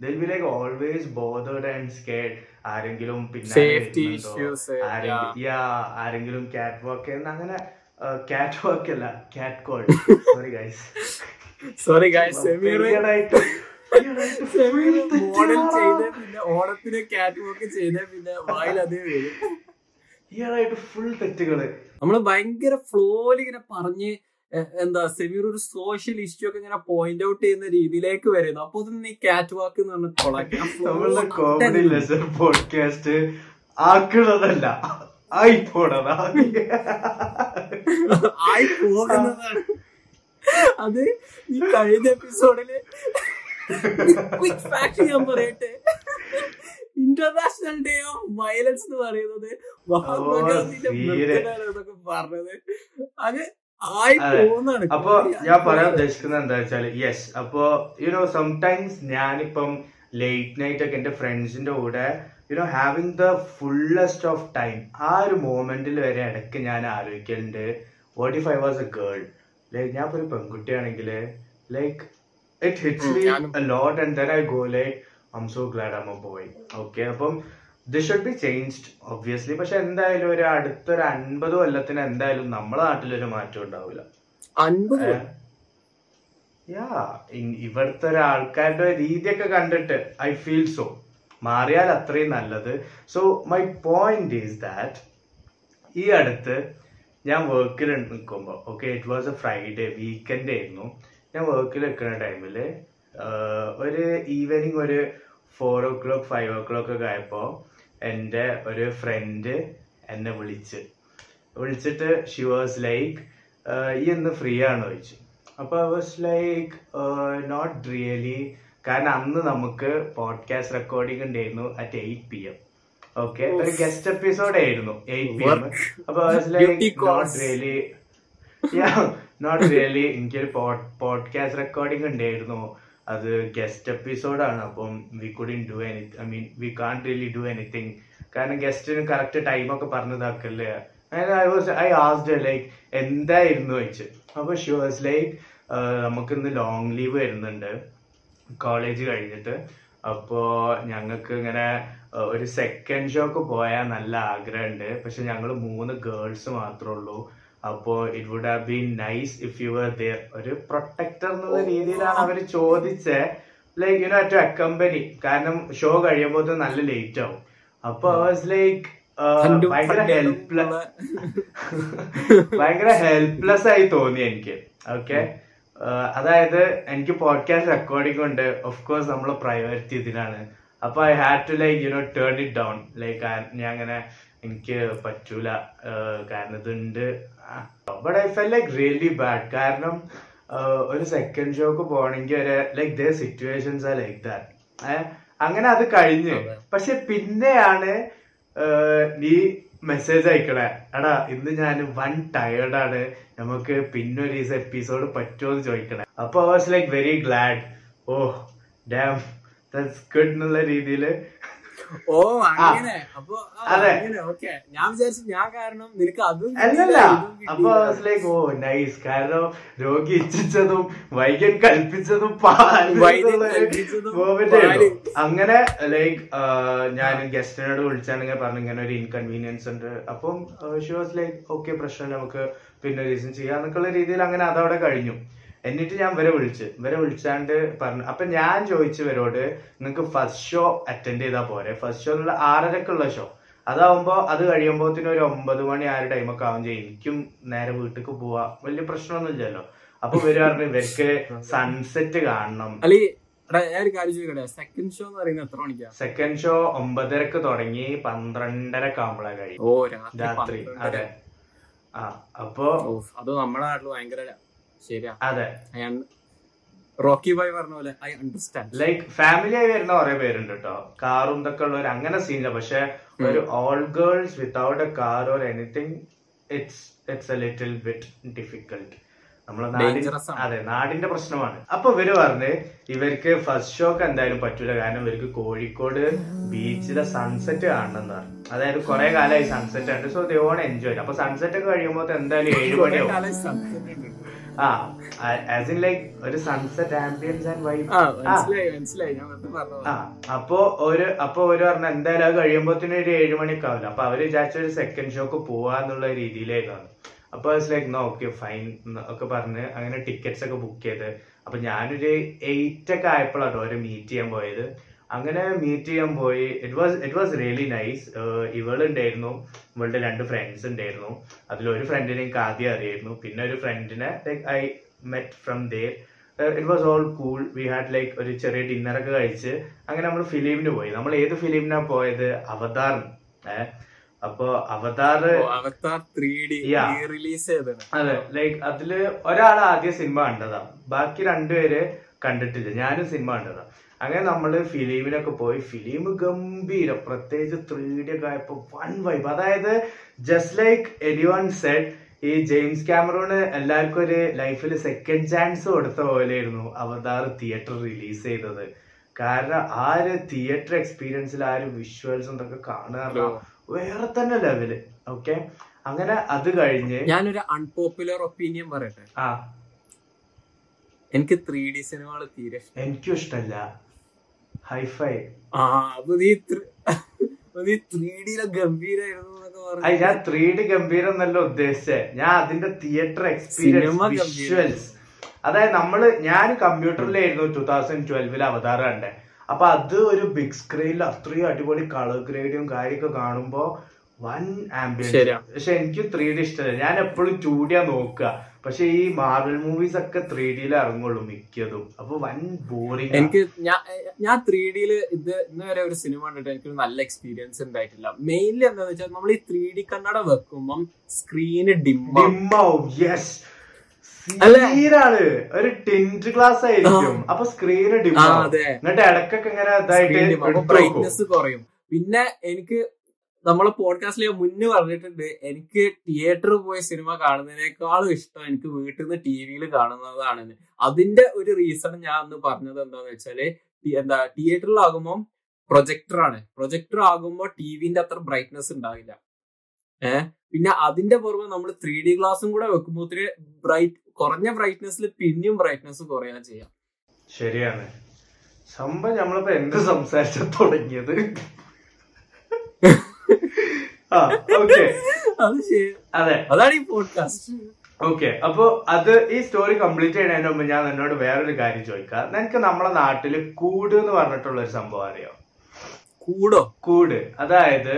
Like always bothered and scared ആരെങ്കിലും [laughs] [laughs] പിന്നെ ആരെങ്കിലും കാറ്റ് വാക്ക് അങ്ങനെ കാറ്റ് വാക്ക് അല്ല catcall sorry guys sorry guys ഓണത്തിന് കാറ്റ് വർക്ക് ചെയ്ത് പിന്നെ വായിൽ അതേ വരും ഈയിടെയായിട്ട് ഫുൾ തെറ്റുകൾ. നമ്മൾ ഭയങ്കര ഫ്ലോയിൽ ഇങ്ങനെ പറഞ്ഞ് എന്താ സെമീർ ഒരു സോഷ്യൽ ഇഷ്യൂ ഒക്കെ ഇങ്ങനെ പോയിന്റ് ഔട്ട് ചെയ്യുന്ന രീതിയിലേക്ക് വരുന്നു. അപ്പൊ തന്നെ ഈ കാറ്റ് വാക്ക് എന്ന് പറഞ്ഞ കോമഡി ലെസൺ പോഡ്കാസ്റ്റ് ആക്കുന്നതല്ല ആയി പോണതാ ആയി പോകുന്നതാണ് അത് ഈ കഴിഞ്ഞ എപ്പിസോഡിൽ ക്വിക്ക് ഫാക്ട് ഞാൻ പറയട്ടെ. ഇന്റർനാഷണൽ ഡേ ഓഫ് വയലൻസ് എന്ന് പറയുന്നത് മഹാത്മാഗാന്ധിന്റെ പറഞ്ഞത്. അത് അപ്പൊ ഞാൻ പറയാൻ ഉദ്ദേശിക്കുന്നത് എന്താ വെച്ചാൽ യെസ് അപ്പോ യുനോ സംടൈംസ് ഞാനിപ്പം ലേറ്റ് നൈറ്റ് ഒക്കെ എന്റെ ഫ്രണ്ട്സിന്റെ കൂടെ you know having the fullest of time ആ ഒരു മോമെന്റിൽ വരെ ഇടയ്ക്ക് ഞാൻ ആലോചിക്കലുണ്ട്. What if I was a girl like ഞാൻ ഇപ്പൊ ഒരു പെൺകുട്ടിയാണെങ്കിൽ like it hits me. Lot and then I go like um so glad I'm a boy okay അപ്പം this should be changed obviously പക്ഷെ എന്തായാലും ഒരു അടുത്തൊരു അൻപത് കൊല്ലത്തിന് എന്തായാലും നമ്മുടെ നാട്ടിലൊരു മാറ്റം ഉണ്ടാവില്ല അൻപത് യാ ഇവിടുത്തെ ഒരു ആൾക്കാരുടെ രീതിയൊക്കെ കണ്ടിട്ട് ഐ ഫീൽ സോ മാറിയാൽ അത്രയും നല്ലത്. So my point is that ഈ അടുത്ത് ഞാൻ വർക്കിൽ നിൽക്കുമ്പോൾ okay it was a Friday weekend ആയിരുന്നു. ഞാൻ വർക്കിൽ നിൽക്കുന്ന ടൈമിൽ ഒരു ഈവനിങ് ഒരു four o'clock five o'clock ഒക്കെ ആയപ്പോൾ എന്റെ ഒരു ഫ്രണ്ട് എന്നെ വിളിച്ച്. വിളിച്ചിട്ട് ഷി വാസ് ലൈക്ക് ഈ ഒന്ന് ഫ്രീ ആണോ? ചോദിച്ചു. അപ്പോൾ I was like not really കാരണം അന്ന് നമുക്ക് പോഡ്കാസ്റ്റ് റെക്കോർഡിംഗ് ഉണ്ടായിരുന്നു at eight P M okay ഒരു ഗസ്റ്റ് എപ്പിസോഡ് ആയിരുന്നു എയ്റ്റ് പി എം. അപ്പൊ I was Duty like calls. Not really not really എനിക്കൊരു പോഡ്കാസ്റ്റ് റെക്കോർഡിംഗ് ഉണ്ടായിരുന്നു. അത് ഗസ്റ്റ് എപ്പിസോഡാണ് അപ്പം we couldn't do any I mean we can't really do anything കാരണം ഗസ്റ്റിന് കറക്റ്റ് ടൈമൊക്കെ പറഞ്ഞതാക്കല്ലേ I was I asked like എന്തായിരുന്നു വെച്ച്? അപ്പൊ ഷി വാസ് ലൈക്ക് നമുക്ക് ഇന്ന് ലോങ് ലീവ് വരുന്നുണ്ട്. കോളേജ് കഴിഞ്ഞിട്ട്. അപ്പോ ഞങ്ങൾക്ക് ഇങ്ങനെ ഒരു സെക്കൻഡ് ഷോക്ക് പോയാൽ നല്ല ആഗ്രഹമുണ്ട്. പക്ഷെ ഞങ്ങൾ മൂന്ന് ഗേൾസ് മാത്രമേ ഉള്ളൂ. അപ്പോ it would have been nice if you were there ഒരു പ്രൊട്ടക്ടർ എന്നുള്ള രീതിയിലാണ് അവർ ചോദിച്ചേ. Like you know at accompany കാരണം ഷോ കഴിയുമ്പോൾ നല്ല ലേറ്റ് ആവും. അപ്പൊ വാസ് ലൈക്ക് ഭയങ്കര ഹെൽപ്ലെസ് [laughs] ഭയങ്കര ഹെൽപ്ലെസ് ആയി തോന്നി എനിക്ക്. ഓക്കെ അതായത് എനിക്ക് പോഡ്കാസ്റ്റ് റെക്കോർഡിംഗ് ഉണ്ട്. ഓഫ് കോഴ്സ് നമ്മൾ പ്രയോറിറ്റി ഇതിനാണ് അപ്പൊ I had to like you know turn it down like ഞാൻ അങ്ങനെ എനിക്ക് പറ്റൂല. കാരണം ഇതുണ്ട്. But I felt like really bad കാരണം ഒരു സെക്കൻഡ് ഷോക്ക് പോകണമെങ്കിൽ ഒരു ലൈക്ക് ദ സിറ്റുവേഷൻസ് ആ ലൈക്ക് ദാറ്റ് അങ്ങനെ അത് കഴിഞ്ഞ്. പക്ഷെ പിന്നെയാണ് നീ മെസ്സേജ് അയക്കണേ. എടാ ഇന്ന് ഞാൻ വൺ ടയേർഡാണ് നമുക്ക് പിന്നൊരു ദിവസം എപ്പിസോഡ് പറ്റുമോ എന്ന് ചോദിക്കണേ. അപ്പൊ I was like very glad oh damn that's good എന്നുള്ള രീതിയിൽ ഓ അങ്ങനെ. അപ്പൊ അങ്ങനെ ഓക്കെ. ഞാൻ വിചാരിച്ചു ഞാൻ കാരണം നിനക്ക് അതും അല്ലല്ല. അപ്പൊ ലൈക്ക് ഓ നൈസ് കാരണം രോഗി ഇച്ഛിച്ചതും വൈകൻ കൽപ്പിച്ചതും. അങ്ങനെ ലൈക്ക് ഞാൻ ഗസ്റ്റിനോട് വിളിച്ചാണെങ്കിൽ പറഞ്ഞു ഇങ്ങനെ ഒരു ഇൻകൺവീനിയൻസ് ഉണ്ട്. അപ്പം ഷി വാസ് ലൈക്ക് ഓക്കെ പ്രശ്നം നമുക്ക് പിന്നെ റീസൺ ദിവസം ചെയ്യാന്നൊക്കെയുള്ള രീതിയിൽ അങ്ങനെ അതവിടെ കഴിഞ്ഞു. എന്നിട്ട് ഞാൻ ഇവരെ വിളിച്ച് ഇവരെ വിളിച്ചാണ്ട് പറഞ്ഞു. അപ്പൊ ഞാൻ ചോദിച്ചു ഇവരോട് നിങ്ങൾക്ക് ഫസ്റ്റ് ഷോ അറ്റൻഡ് ചെയ്താൽ പോരെ? ഫസ്റ്റ് ഷോ എന്നുള്ള ആറരക്കുള്ള ഷോ അതാവുമ്പോ അത് കഴിയുമ്പോത്തിന് ഒരു ഒമ്പത് മണി ആ ഒരു ടൈമൊക്കെ ആവും. ചെയ്യും എനിക്കും നേരെ വീട്ടിലേക്ക് പോവാ. വലിയ പ്രശ്നമൊന്നുമില്ലല്ലോ? അപ്പൊ ഇവർ പറഞ്ഞു ഇവർക്ക് സൺസെറ്റ് കാണണം. സെക്കൻഡ് ഷോ എന്ന് പറയുന്നത് എത്ര മണിക്കാ? സെക്കൻഡ് ഷോ ഒമ്പതരക്ക് തുടങ്ങി പന്ത്രണ്ടരക്ക് ആകുമ്പോഴാണ് കഴിയും രാത്രി പന്ത്രണ്ടര. അതെ. ആ അപ്പോ അത് നമ്മുടെ നാട്ടിൽ ഭയങ്കര ശരിയാ. അതെ. റോക്കി ബോയ് പറഞ്ഞ പോലെ ഐ അണ്ടർസ്റ്റാൻഡ് ലൈക്ക് ഫാമിലി ആയി വരുന്ന കുറെ പേരുണ്ട് കേട്ടോ കാറും ഇതൊക്കെ ഉള്ളവർ അങ്ങനെ സീനില്ല പക്ഷെ ഒരു all girls without a car or anything it's it's a little bit difficult നമ്മളെ ആണ്. അതെ നാടിന്റെ പ്രശ്നമാണ്. അപ്പൊ ഇവർ പറഞ്ഞ് ഇവർക്ക് ഫസ്റ്റ് ഷോക്ക് എന്തായാലും പറ്റൂല. കാരണം ഇവർക്ക് കോഴിക്കോട് ബീച്ചിലെ സൺസെറ്റ് കാണണം എന്ന് പറഞ്ഞു. അതായത് കുറെ കാലമായി സൺസെറ്റ് ഉണ്ട് സോ ദേ ഓൺ എൻജോയ് അപ്പൊ സൺസെറ്റ് ഒക്കെ കഴിയുമ്പോൾ എന്തായാലും ഏഴ് മണിയാവും. ആ ആസ് ഇൻ ലൈക്ക് ഒരു സൺസെറ്റ് ആംബിയൻസ് ആൻഡ് വൈബ് മനസ്സിലായി മനസ്സിലായി. ഞാൻ വെറുതെ പറഞ്ഞതാ. ആ അപ്പോ ഒരു അപ്പൊ ഒരു പറഞ്ഞ എന്തായാലും അത് കഴിയുമ്പോത്തിന് ഒരു ഏഴ് മണിയൊക്കെ ആവില്ല? അപ്പൊ അവർ വിചാരിച്ച ഒരു സെക്കൻഡ് ഷോക്ക് പോവാന്നുള്ള രീതിയിലേക്കാണ് അപ്പൊ ലൈക്ക് നോ ഓക്കെ ഫൈൻ ഒക്കെ പറഞ്ഞ് അങ്ങനെ ടിക്കറ്റ്സ് ഒക്കെ ബുക്ക് ചെയ്ത്. അപ്പൊ ഞാനൊരു എയ്റ്റ് ഒക്കെ ആയപ്പോഴാട്ടോ അവരെ മീറ്റ് ചെയ്യാൻ പോയത്. അങ്ങനെ മീറ്റ് ചെയ്യാൻ പോയി. It was it was really nice ഇവളുണ്ടായിരുന്നു. ഇവളുടെ രണ്ട് ഫ്രണ്ട്സ് ഉണ്ടായിരുന്നു. അതിലൊരു ഫ്രണ്ടിനെ എനിക്ക് ആദ്യം അറിയായിരുന്നു. പിന്നെ ഒരു ഫ്രണ്ടിനെ like I met from there it was all cool we had like ഒരു ചെറിയ ഡിന്നർ ഒക്കെ കഴിച്ച് അങ്ങനെ നമ്മൾ ഫിലിമിന് പോയി. നമ്മൾ ഏത് ഫിലിമിനാ പോയത്? അവതാർ. അപ്പോ Avatar Avatar three D release അതെ. ലൈക് അതിൽ ഒരാൾ ആദ്യ സിനിമ കണ്ടതാ. ബാക്കി രണ്ടുപേര് കണ്ടിട്ടില്ല. ഞാനും സിനിമ കണ്ടതാ. അങ്ങനെ നമ്മൾ ഫിലിമിനൊക്കെ പോയി ഫിലിം ഗംഭീരം. പ്രത്യേകിച്ച് ത്രീ ഡി ഒക്കെ ആയപ്പോൾ വൺ വൈബ് അതായത് just like any one set ഈ ജെയിംസ് ക്യാമറോണ് എല്ലാവർക്കും ഒരു ലൈഫിൽ സെക്കൻഡ് ചാൻസ് കൊടുത്ത പോലെയായിരുന്നു അവതാർ തിയേറ്റർ റിലീസ് ചെയ്തത്. കാരണം ആ ഒരു തിയേറ്റർ എക്സ്പീരിയൻസിൽ ആ ഒരു വിഷ്വൽസ് ഒക്കെ കാണുക വേറെ തന്നെ ലെവൽ ഓക്കെ അങ്ങനെ അത് കഴിഞ്ഞ് ഞാനൊരു അൺപോപ്പുലർ ഒപ്പീനിയൻ പറയട്ടെ? ആ. എനിക്ക് ത്രീ ഡി സിനിമകൾ തീരെ എനിക്കും ഇഷ്ടമല്ല ഹൈഫൈ. ആ അപ്പൊ നീ ത്രി- അപ്പൊ നീ ത്രീ ഡിയിലെ ഗംഭീരായിരുന്നു എന്നൊക്കെ പറഞ്ഞു. ഞാൻ ത്രീ ഡി ഗംഭീരം എന്നല്ല ഉദ്ദേശിച്ചേ. ഞാൻ അതിന്റെ തിയേറ്റർ എക്സ്പീരിയൻസ് വിഷ്വൽസ്. അതായത് നമ്മൾ ഞാൻ കമ്പ്യൂട്ടറിലായിരുന്നു ടൂ തൗസൻഡ് ട്വൽവിൽ അവതാർ കണ്ടേ. അപ്പൊ അത് ഒരു ബിഗ് സ്ക്രീനിൽ അത്രയും അടിപൊളി കളർ ഗ്രേഡും കാര്യമൊക്കെ കാണുമ്പോ വൺ ആംബിയൻസ്. പക്ഷെ എനിക്ക് ത്രീ ഡി ഇഷ്ടമല്ല ഞാൻ എപ്പോഴും ടു ഡിയാ നോക്കുക. പക്ഷെ ഈ മാർവൽ മൂവീസ് ഒക്കെ ത്രീ ഡിയിൽ ഇറങ്ങുള്ളൂ മിക്കതും. അപ്പൊ വൻ ബോറിംഗ് എനിക്ക് ഞാൻ ത്രീ ഡിയിൽ ഇത് ഇന്ന് വരെ ഒരു സിനിമ കണ്ടിട്ട് എനിക്ക് നല്ല എക്സ്പീരിയൻസ് ഉണ്ടായിട്ടില്ല. മെയിൻലി എന്താന്ന് വെച്ചാൽ നമ്മൾ ഈ ത്രീ ഡി കണ്ണട വെക്കുമ്പം സ്ക്രീന് ഡിമ്മ ഡിമ്മാവും. യെസ് അല്ലേ? സീരാണ്. ഒരു ടിന്റ് ഗ്ലാസ് ആയിരിക്കും. അപ്പൊ സ്ക്രീന് അതെ. എന്നിട്ട് ഇടക്കൊക്കെ ഇങ്ങനെ ഇതായിട്ട്. ബ്രൈറ്റ്നെസ് കുറയും. പിന്നെ എനിക്ക് നമ്മളെ പോഡ്കാസ്റ്റിൽ ഞാൻ മുന്നേ പറഞ്ഞിട്ടുണ്ട് എനിക്ക് തിയേറ്ററിൽ പോയി സിനിമ കാണുന്നതിനേക്കാളും ഇഷ്ടം എനിക്ക് വീട്ടിൽ നിന്ന് ടി വിയിൽ കാണുന്നതാണെന്ന് അതിന്റെ ഒരു റീസൺ ഞാൻ അന്ന് പറഞ്ഞത് എന്താന്ന് വെച്ചാൽ എന്താ തിയേറ്ററിലാകുമ്പോൾ പ്രൊജക്ടർ ആണ്. പ്രൊജക്ടർ ആകുമ്പോൾ ടി വിന്റെ അത്ര ബ്രൈറ്റ്നെസ് ഉണ്ടാവില്ല. ഏഹ് പിന്നെ അതിന്റെ പുറമെ നമ്മൾ ത്രീ ഡി ഗ്ലാസും കൂടെ വെക്കുമ്പോൾ ഒത്തിരി ബ്രൈറ്റ് കുറഞ്ഞ ബ്രൈറ്റ്നെസ്സിൽ പിന്നെയും ബ്രൈറ്റ്നെസ് കുറയാൻ ചെയ്യാം. ശരിയാണ്. സംഭവം നമ്മളിപ്പോ എന്ത് സംസാരിച്ചു തുടങ്ങിയത്? [laughs] [laughs] അത് ശരി. അതെ. അതാണ് ഈ പോഡ്കാസ്റ്റ് ഓക്കെ. അപ്പൊ അത് ഈ സ്റ്റോറി കംപ്ലീറ്റ് ചെയ്യുന്നതിന് മുമ്പ് ഞാൻ എന്നോട് വേറൊരു കാര്യം ചോദിക്കാം. നിനക്ക് നമ്മളെ നാട്ടിൽ കൂട് എന്ന് പറഞ്ഞിട്ടുള്ള ഒരു സംഭവം അറിയോ? കൂടോ? കൂട്. അതായത്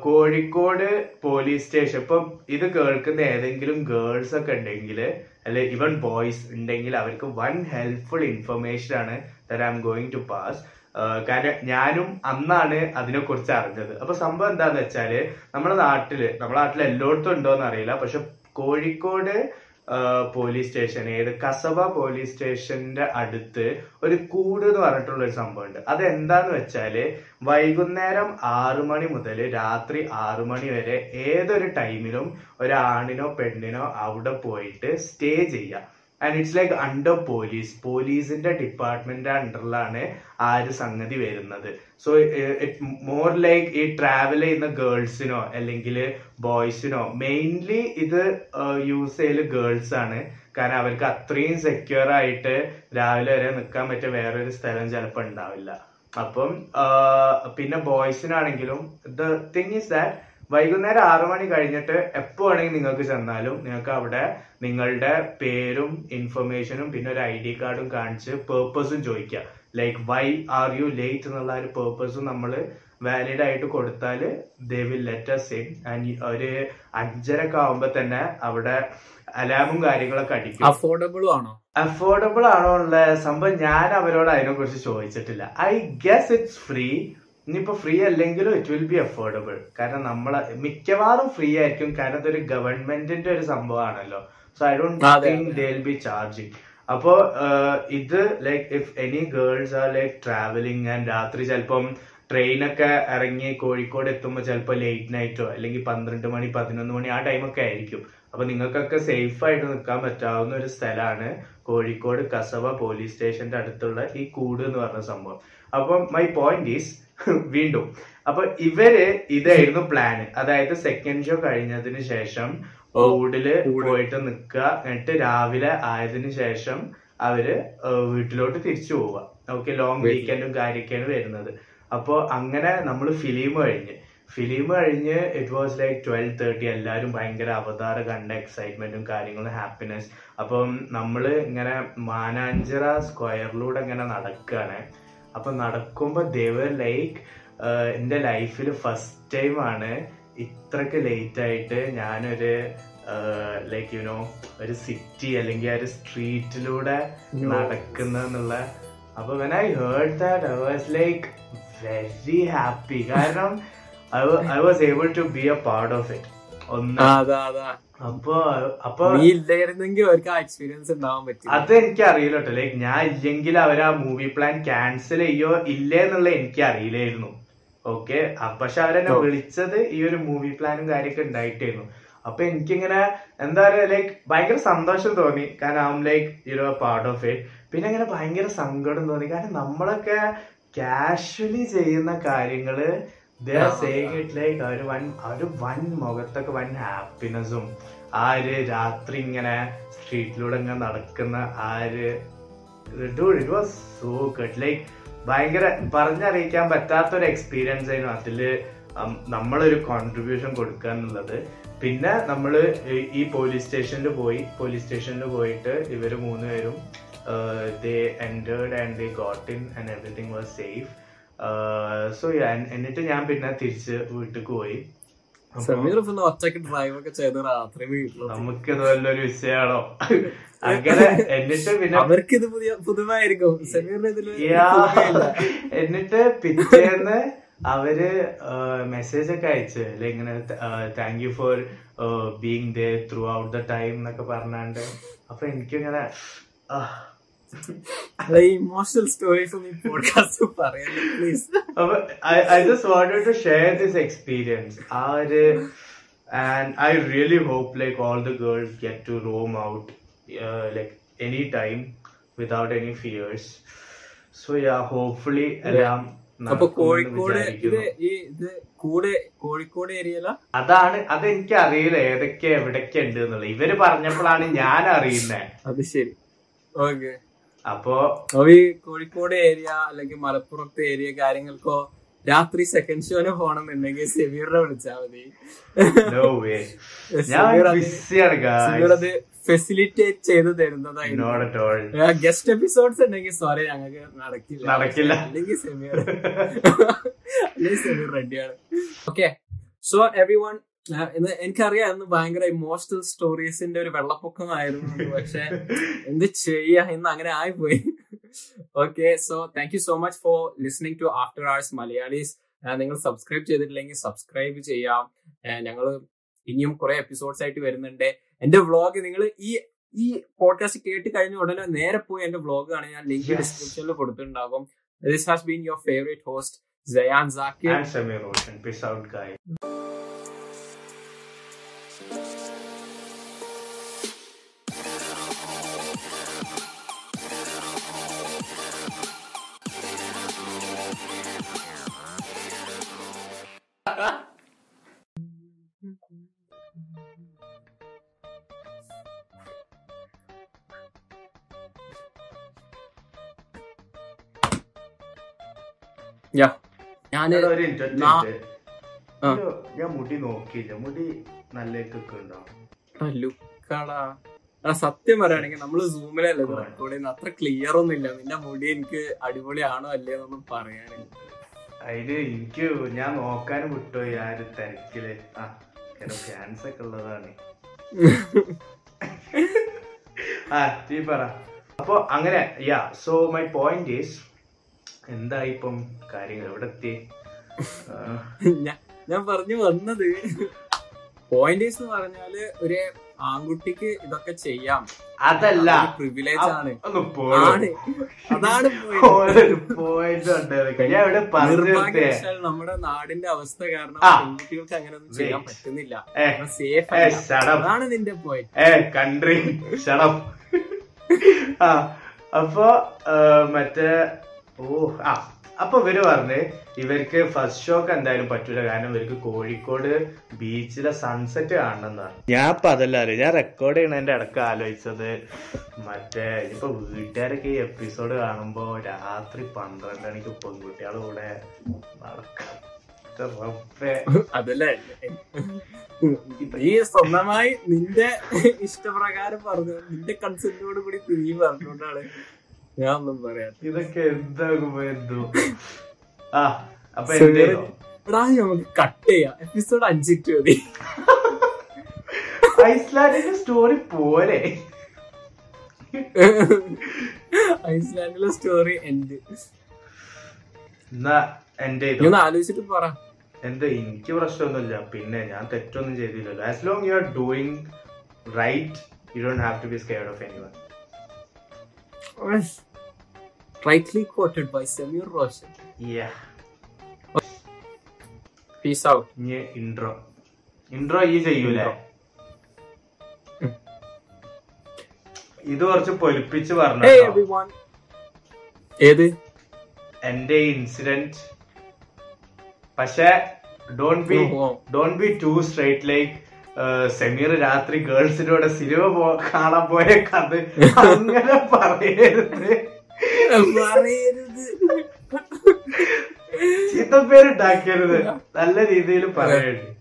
കോഴിക്കോട് പോലീസ് സ്റ്റേഷൻ ഇപ്പം ഇത് കേൾക്കുന്ന ഏതെങ്കിലും ഗേൾസ് ഒക്കെ ഉണ്ടെങ്കിൽ അല്ലെ ഇവൻ ബോയ്സ് ഉണ്ടെങ്കിൽ അവർക്ക് വൺ ഹെൽപ്ഫുൾ ഇൻഫർമേഷൻ ആണ് that I'm going to pass കാരണം ഞാനും അന്നാണ് അതിനെ കുറിച്ച് അറിഞ്ഞത്. അപ്പൊ സംഭവം എന്താന്ന് വെച്ചാൽ നമ്മുടെ നാട്ടിൽ നമ്മുടെ നാട്ടിൽ എല്ലായിടത്തും ഉണ്ടോന്ന് അറിയില്ല. പക്ഷെ കോഴിക്കോട് പോലീസ് സ്റ്റേഷൻ ഏത് കസബ പോലീസ് സ്റ്റേഷന്റെ അടുത്ത് ഒരു കൂട് എന്ന് പറഞ്ഞിട്ടുള്ള ഒരു സംഭവമുണ്ട്. അത് എന്താന്ന് വെച്ചാൽ വൈകുന്നേരം ആറു മണി മുതൽ രാത്രി ആറു മണി വരെ ഏതൊരു ടൈമിലും ഒരാണിനോ പെണ്ണിനോ അവിടെ പോയിട്ട് സ്റ്റേ ചെയ്യാം. And it's like under police പോലീസിന്റെ ഡിപ്പാർട്ട്മെന്റ് അണ്ടറിലാണ് ആ ഒരു സംഗതി വരുന്നത്. സോ ഇറ്റ് മോർ ലൈക്ക് ഈ ട്രാവൽ ചെയ്യുന്ന ഗേൾസിനോ അല്ലെങ്കിൽ ബോയ്സിനോ മെയിൻലി ഇത് യൂസ് ചെയ്യൽ ഗേൾസ് ആണ് കാരണം അവർക്ക് അത്രയും സെക്യൂർ ആയിട്ട് രാവിലെ വരെ നിൽക്കാൻ പറ്റിയ വേറൊരു സ്ഥലം ചിലപ്പോൾ ഉണ്ടാവില്ല. അപ്പം ആ, പിന്നെ ബോയ്സിനാണെങ്കിലും ദ തിങ് ഈസ് ദാറ്റ് വൈകുന്നേരം ആറു മണി കഴിഞ്ഞിട്ട് എപ്പോ വേണമെങ്കിൽ നിങ്ങൾക്ക് ചെന്നാലും നിങ്ങൾക്ക് അവിടെ നിങ്ങളുടെ പേരും ഇൻഫർമേഷനും പിന്നെ ഒരു ഐ ഡി കാർഡും കാണിച്ച് പേർപ്പസും ചോദിക്കാം like why are you late എന്നുള്ള ഒരു പേർപ്പസും നമ്മൾ വാലിഡ് ആയിട്ട് കൊടുത്താൽ they will let us in and ഒരു അഞ്ചരക്കെ ആവുമ്പോ തന്നെ അവിടെ അലാമും കാര്യങ്ങളൊക്കെ അടിക്കും. അഫോർഡബിൾ ആണോ? അഫോർഡബിൾ ആണോ ഉള്ള സംഭവം ഞാൻ അവരോട് അതിനെ കുറിച്ച് ചോദിച്ചിട്ടില്ല. ഐ ഗസ് ഇറ്റ്സ് ഫ്രീ ഇനിയിപ്പോ ഫ്രീ അല്ലെങ്കിലും ഇറ്റ് വിൽ ബി അഫോർഡബിൾ കാരണം നമ്മളെ മിക്കവാറും ഫ്രീ ആയിരിക്കും. കാരണം ഇതൊരു ഗവൺമെന്റിന്റെ ഒരു സംഭവമാണല്ലോ. So I don't think. They will be charging അപ്പോ ഇത് like if any girls are like travelling and രാത്രി ചിലപ്പം ട്രെയിനൊക്കെ ഇറങ്ങി കോഴിക്കോട് എത്തുമ്പോൾ ചിലപ്പോൾ ലേറ്റ് നൈറ്റോ അല്ലെങ്കിൽ പന്ത്രണ്ട് മണി പതിനൊന്ന് മണി ആ ടൈമൊക്കെ ആയിരിക്കും. അപ്പൊ നിങ്ങൾക്കൊക്കെ സേഫ് ആയിട്ട് നിൽക്കാൻ പറ്റാവുന്ന ഒരു സ്ഥലമാണ് കോഴിക്കോട് കസവ പോലീസ് സ്റ്റേഷന്റെ അടുത്തുള്ള ഈ കൂട് എന്ന് പറഞ്ഞ സംഭവം. അപ്പം മൈ പോയിന്റ് ഈസ് വീണ്ടും. അപ്പൊ ഇവർ ഇതായിരുന്നു പ്ലാന് അതായത് സെക്കൻഡ് ഷോ കഴിഞ്ഞതിന് ശേഷം ഊടിൽ പോയിട്ട് നിക്കുക എന്നിട്ട് രാവിലെ ആയതിനു ശേഷം അവർ വീട്ടിലോട്ട് തിരിച്ചു പോവുക. Okay long. വീക്കെൻഡും കാര്യമൊക്കെയാണ് വരുന്നത്. അപ്പോൾ അങ്ങനെ നമ്മൾ ഫിലിം കഴിഞ്ഞ്. ഫിലിം കഴിഞ്ഞ് it was like twelve thirty എല്ലാവരും ഭയങ്കര അവതാര കണ്ട എക്സൈറ്റ്മെന്റും കാര്യങ്ങളും ഹാപ്പിനെസ് അപ്പം നമ്മൾ ഇങ്ങനെ മാനാഞ്ചിറ സ്ക്വയറിലൂടെ ഇങ്ങനെ നടക്കുകയാണ് അപ്പൊ നടക്കുമ്പോ ദേവർ ലൈക്ക് എന്റെ ലൈഫിൽ ഫസ്റ്റ് ടൈം ആണ് ഇത്രക്ക് ലേറ്റ് ആയിട്ട് ഞാനൊരു ലൈക്ക് യുനോ ഒരു സിറ്റി അല്ലെങ്കിൽ ആ ഒരു സ്ട്രീറ്റിലൂടെ. നടക്കുന്നുള്ള അപ്പൊ when I heard that I was like very happy കാരണം I was able to be a part of it അപ്പൊ അപ്പൊ നീ ഇല്ലായിരുന്നെങ്കിൽ അവർക്ക് ആ എക്സ്പീരിയൻസ് ഉണ്ടാവാൻ പറ്റില്ല. അത് എനിക്ക് അറിയില്ല കേട്ടോ ലൈക്ക് ഞാൻ ഇല്ലെങ്കിൽ അവർ ആ മൂവി പ്ലാൻ ക്യാൻസൽ ചെയ്യോ ഇല്ലേ എന്നുള്ള എനിക്ക് അറിയില്ലായിരുന്നു ഓക്കെ പക്ഷെ അവരെന്നെ. വിളിച്ചത് ഈ ഒരു മൂവി പ്ലാനും കാര്യമൊക്കെ ഉണ്ടായിട്ടായിരുന്നു. അപ്പൊ എനിക്കിങ്ങനെ എന്താ പറയാ ലൈക് ഭയങ്കര സന്തോഷം തോന്നി. കാരണം I like you know part of it പിന്നെ അങ്ങനെ ഭയങ്കര സങ്കടം തോന്നി. കാരണം നമ്മളൊക്കെ കാഷ്വലി ചെയ്യുന്ന കാര്യങ്ങൾ ദേ ആർ ആ. സേയിങ് ഇറ്റ് ലൈക്ക് ഒരു വൻ ഒരു വൻ മുഖത്തൊക്കെ വൻ ഹാപ്പിനെസ്സും ആ ഒരു രാത്രി ഇങ്ങനെ സ്ട്രീറ്റിലൂടെ ഇങ്ങനെ നടക്കുന്ന ആ ഒരു it was so good like ഭയങ്കര പറഞ്ഞറിയിക്കാൻ പറ്റാത്ത ഒരു എക്സ്പീരിയൻസ് ആയിരുന്നു അതിൽ ഉം, നമ്മളൊരു കോൺട്രിബ്യൂഷൻ കൊടുക്കുക എന്നുള്ളത്. പിന്നെ നമ്മൾ ഈ- ഈ പോലീസ് സ്റ്റേഷനിൽ പോയി പോലീസ് സ്റ്റേഷനിൽ പോയിട്ട് ഇവർ മൂന്നുപേരും they entered and they got in and everything was safe so എന്നിട്ട് ഞാൻ പിന്നെ തിരിച്ച് വീട്ടിൽ പോയി. സമീർ പിന്നെ ഒറ്റയ്ക്ക് ഡ്രൈവ് ഒക്കെ ചെയ്ത് രാത്രി വീട്ടിൽ നമുക്ക് ഇത് വല്ലൊരു വിഷയാണോ? [laughs] അങ്ങനെ എന്നിട്ട് പിന്നെ അവർക്ക് ഇത് പുതിയ പുതുമായിരിക്കും സമീറിന് ഇതിൽ. [laughs] എന്നിട്ട് പിറ്റേന്ന് അവർ മെസ്സേജ് ഒക്കെ അയച്ച്. അല്ലെ ഇങ്ങനെ thank you for being there throughout the time എന്നൊക്കെ പറഞ്ഞാണ്ട്. അപ്പൊ എനിക്കിങ്ങനെ. അല്ല ഈ ഇമോഷണൽ സ്റ്റോറീസ് ഒന്നും podcast please I just wanted to share this experience ആ ഒരു any time without any fears so yeah hopefully എല്ലാം അപ്പൊ നടക്കുമെന്ന് കോഴിക്കോട് ഇത് വിചാരിക്കുന്നു. ഈ ഇത് കൂടെ കോഴിക്കോട് ഏരിയയില? അതാണ് അതെനിക്ക് അറിയില്ല ഏതൊക്കെ എവിടൊക്കെ ഉണ്ട് എന്നുള്ളത്. ഇവർ പറഞ്ഞപ്പോഴാണ് ഞാൻ അറിയുന്നത് അത് ശരി. ഓക്കെ അപ്പോ ഈ കോഴിക്കോട് ഏരിയ അല്ലെങ്കിൽ മലപ്പുറത്തെ ഏരിയ കാര്യങ്ങൾക്കോ രാത്രി സെക്കൻഡ് ഷോന് പോകണമെന്നുണ്ടെങ്കിൽ സെമീറിനെ വിളിച്ചാൽ മതി. [laughs] സെമീർ അത് ഫെസിലിറ്റേറ്റ് ചെയ്ത് തരുന്നതായിരുന്നു. ഗസ്റ്റ് എപ്പിസോഡ്സ് ഉണ്ടെങ്കിൽ സോറി ഞങ്ങൾക്ക് നടക്കില്ല. നടക്കില്ല. അല്ലെങ്കിൽ സെമീർ [laughs] അല്ലെങ്കിൽ സെമീർ റെഡിയാണ് ഓക്കെ സോ എവറി വൺ ഇന്ന് എനിക്കറിയാം ഇന്ന് ഭയങ്കര ഇമോഷണൽ സ്റ്റോറീസിന്റെ ഒരു വെള്ളപ്പൊക്കമായിരുന്നു. [laughs] പക്ഷെ എന്ത് ചെയ്യാ? ഇന്ന് അങ്ങനെ ആയിപ്പോയി. Okay so thank you so much for listening to After Hours Malayalees നിങ്ങൾ സബ്സ്ക്രൈബ് ചെയ്തിട്ടില്ലെങ്കിൽ സബ്സ്ക്രൈബ് ചെയ്യാം. ഞങ്ങൾ ഇനിയും കുറെ എപ്പിസോഡ്സ് ആയിട്ട് വരുന്നുണ്ട്. എന്റെ വ്ളോഗ് നിങ്ങൾ ഈ ഈ പോഡ്കാസ്റ്റ് കേട്ട് കഴിഞ്ഞ ഉടനെ നേരെ പോയി എന്റെ വ്ളോഗ് ആണ് ഞാൻ ലിങ്ക്. ഡിസ്ക്രിപ്ഷനിൽ കൊടുത്തിട്ടുണ്ടാകും. This has been your favourite host Jayan Zakir ഞാൻ. ഒരു- ഞാൻ മുടി നോക്കിയില്ല. മുടി നല്ല ഉണ്ടോ? ലുക്കാടാ. എടാ സത്യം പറയുകയാണെങ്കിൽ നമ്മൾ സൂമിലല്ലേ. റെക്കോർഡ് ചെയ്യുന്നത് അത്ര ക്ലിയർ ഒന്നും ഇല്ല. നിന്റെ മുടി എനിക്ക് അടിപൊളിയാണോ അല്ലേ എന്നൊന്നും പറയാനില്ല. അതിൽ എനിക്ക് ഞാൻ നോക്കാനും വിട്ടുപോയി ആ ഒരു തിരക്കിൽ. ഫാൻസ് ഒക്കെ ഉള്ളതാണ്. ആ നീ പറ. അപ്പോ അങ്ങനെ yeah so my point is എന്തായി ഇപ്പം കാര്യങ്ങൾ? എവിടെ എത്തി? ഞാൻ- ഞാൻ പറഞ്ഞു വന്നത് പോയിന്റ് എന്ന് പറഞ്ഞാൽ ഒരു ആൺകുട്ടിക്ക് ഇതൊക്കെ ചെയ്യാം. അതല്ല. പ്രിവിലേജ് ആണ്. അതാണ് നമ്മുടെ നാടിന്റെ അവസ്ഥ കാരണം. പെൺകുട്ടികൾക്ക് അങ്ങനെ ഒന്നും ചെയ്യാൻ പറ്റുന്നില്ല. സേഫ് അതാണ് നിന്റെ പോയിന്റ് കൺട്രി അപ്പൊ മറ്റേ ഓ ആ. അപ്പൊ ഇവർ പറഞ്ഞ് ഇവർക്ക് ഫസ്റ്റ് ഷോക്ക് എന്തായാലും പറ്റൂല. കാരണം ഇവർക്ക് കോഴിക്കോട് ബീച്ചിലെ സൺസെറ്റ് കാണണം എന്നാണ് ഞാൻ ഇപ്പൊ അതല്ല അറിയാം. ഞാൻ റെക്കോർഡ് ചെയ്യണതിന്റെ ഇടയ്ക്ക് ആലോചിച്ചത്. മറ്റേ ഇപ്പൊ വീട്ടുകാരൊക്കെ ഈ എപ്പിസോഡ് കാണുമ്പോ രാത്രി പന്ത്രണ്ട് മണിക്ക് പെൺകുട്ടികളുടെ കൂടെ നടക്കാം സ്വന്തമായി നിന്റെ ഇഷ്ടപ്രകാരം പറഞ്ഞു. നിന്റെ കൺസെന്റോട് കൂടി നീ പറഞ്ഞുകൊണ്ടാണ് ഞാൻ ഒന്നും പറയാം. ഇതൊക്കെ എന്താകുമ്പോ എന്തോ? ആ അപ്പൊ എടാ നമുക്ക് കട്ട് ചെയ്യാം. എപ്പിസോഡ് അഞ്ചിട്ട് മതി ഐസ്ലാൻഡിന്റെ സ്റ്റോറി പോലെ. ഐസ്ലാൻഡിലെ സ്റ്റോറി എൻഡ് എന്നാ എന്റെ ഒന്ന് ആലോചിച്ചിട്ട് പറ. എന്താ എനിക്ക് പ്രശ്നമൊന്നുമില്ല. പിന്നെ ഞാൻ തെറ്റൊന്നും ചെയ്തില്ലല്ലോ. As long you are doing right you don't have to be scared of anyone rightly quoted by Sameer Roshan yeah peace out ഇനി ഇൻട്രോ ഇൻട്രോ ഈ ചെയ്യൂലേ. ഇത് കുറച്ച് പൊലിപ്പിച്ച് പറഞ്ഞു. ഏത്? എന്റെ ഇൻസിഡന്റ് പക്ഷെ don't be. Don't be too straight like Sameer രാത്രി ഗേൾസിന്റെ കൂടെ സിനിമ പോ- കാണാൻ പോയ കഥ അങ്ങനെ പറയരുത്. പറയരുത്. ചീത്തപ്പേരുണ്ടാക്കരുത്. നല്ല രീതിയിൽ പറയരുത്.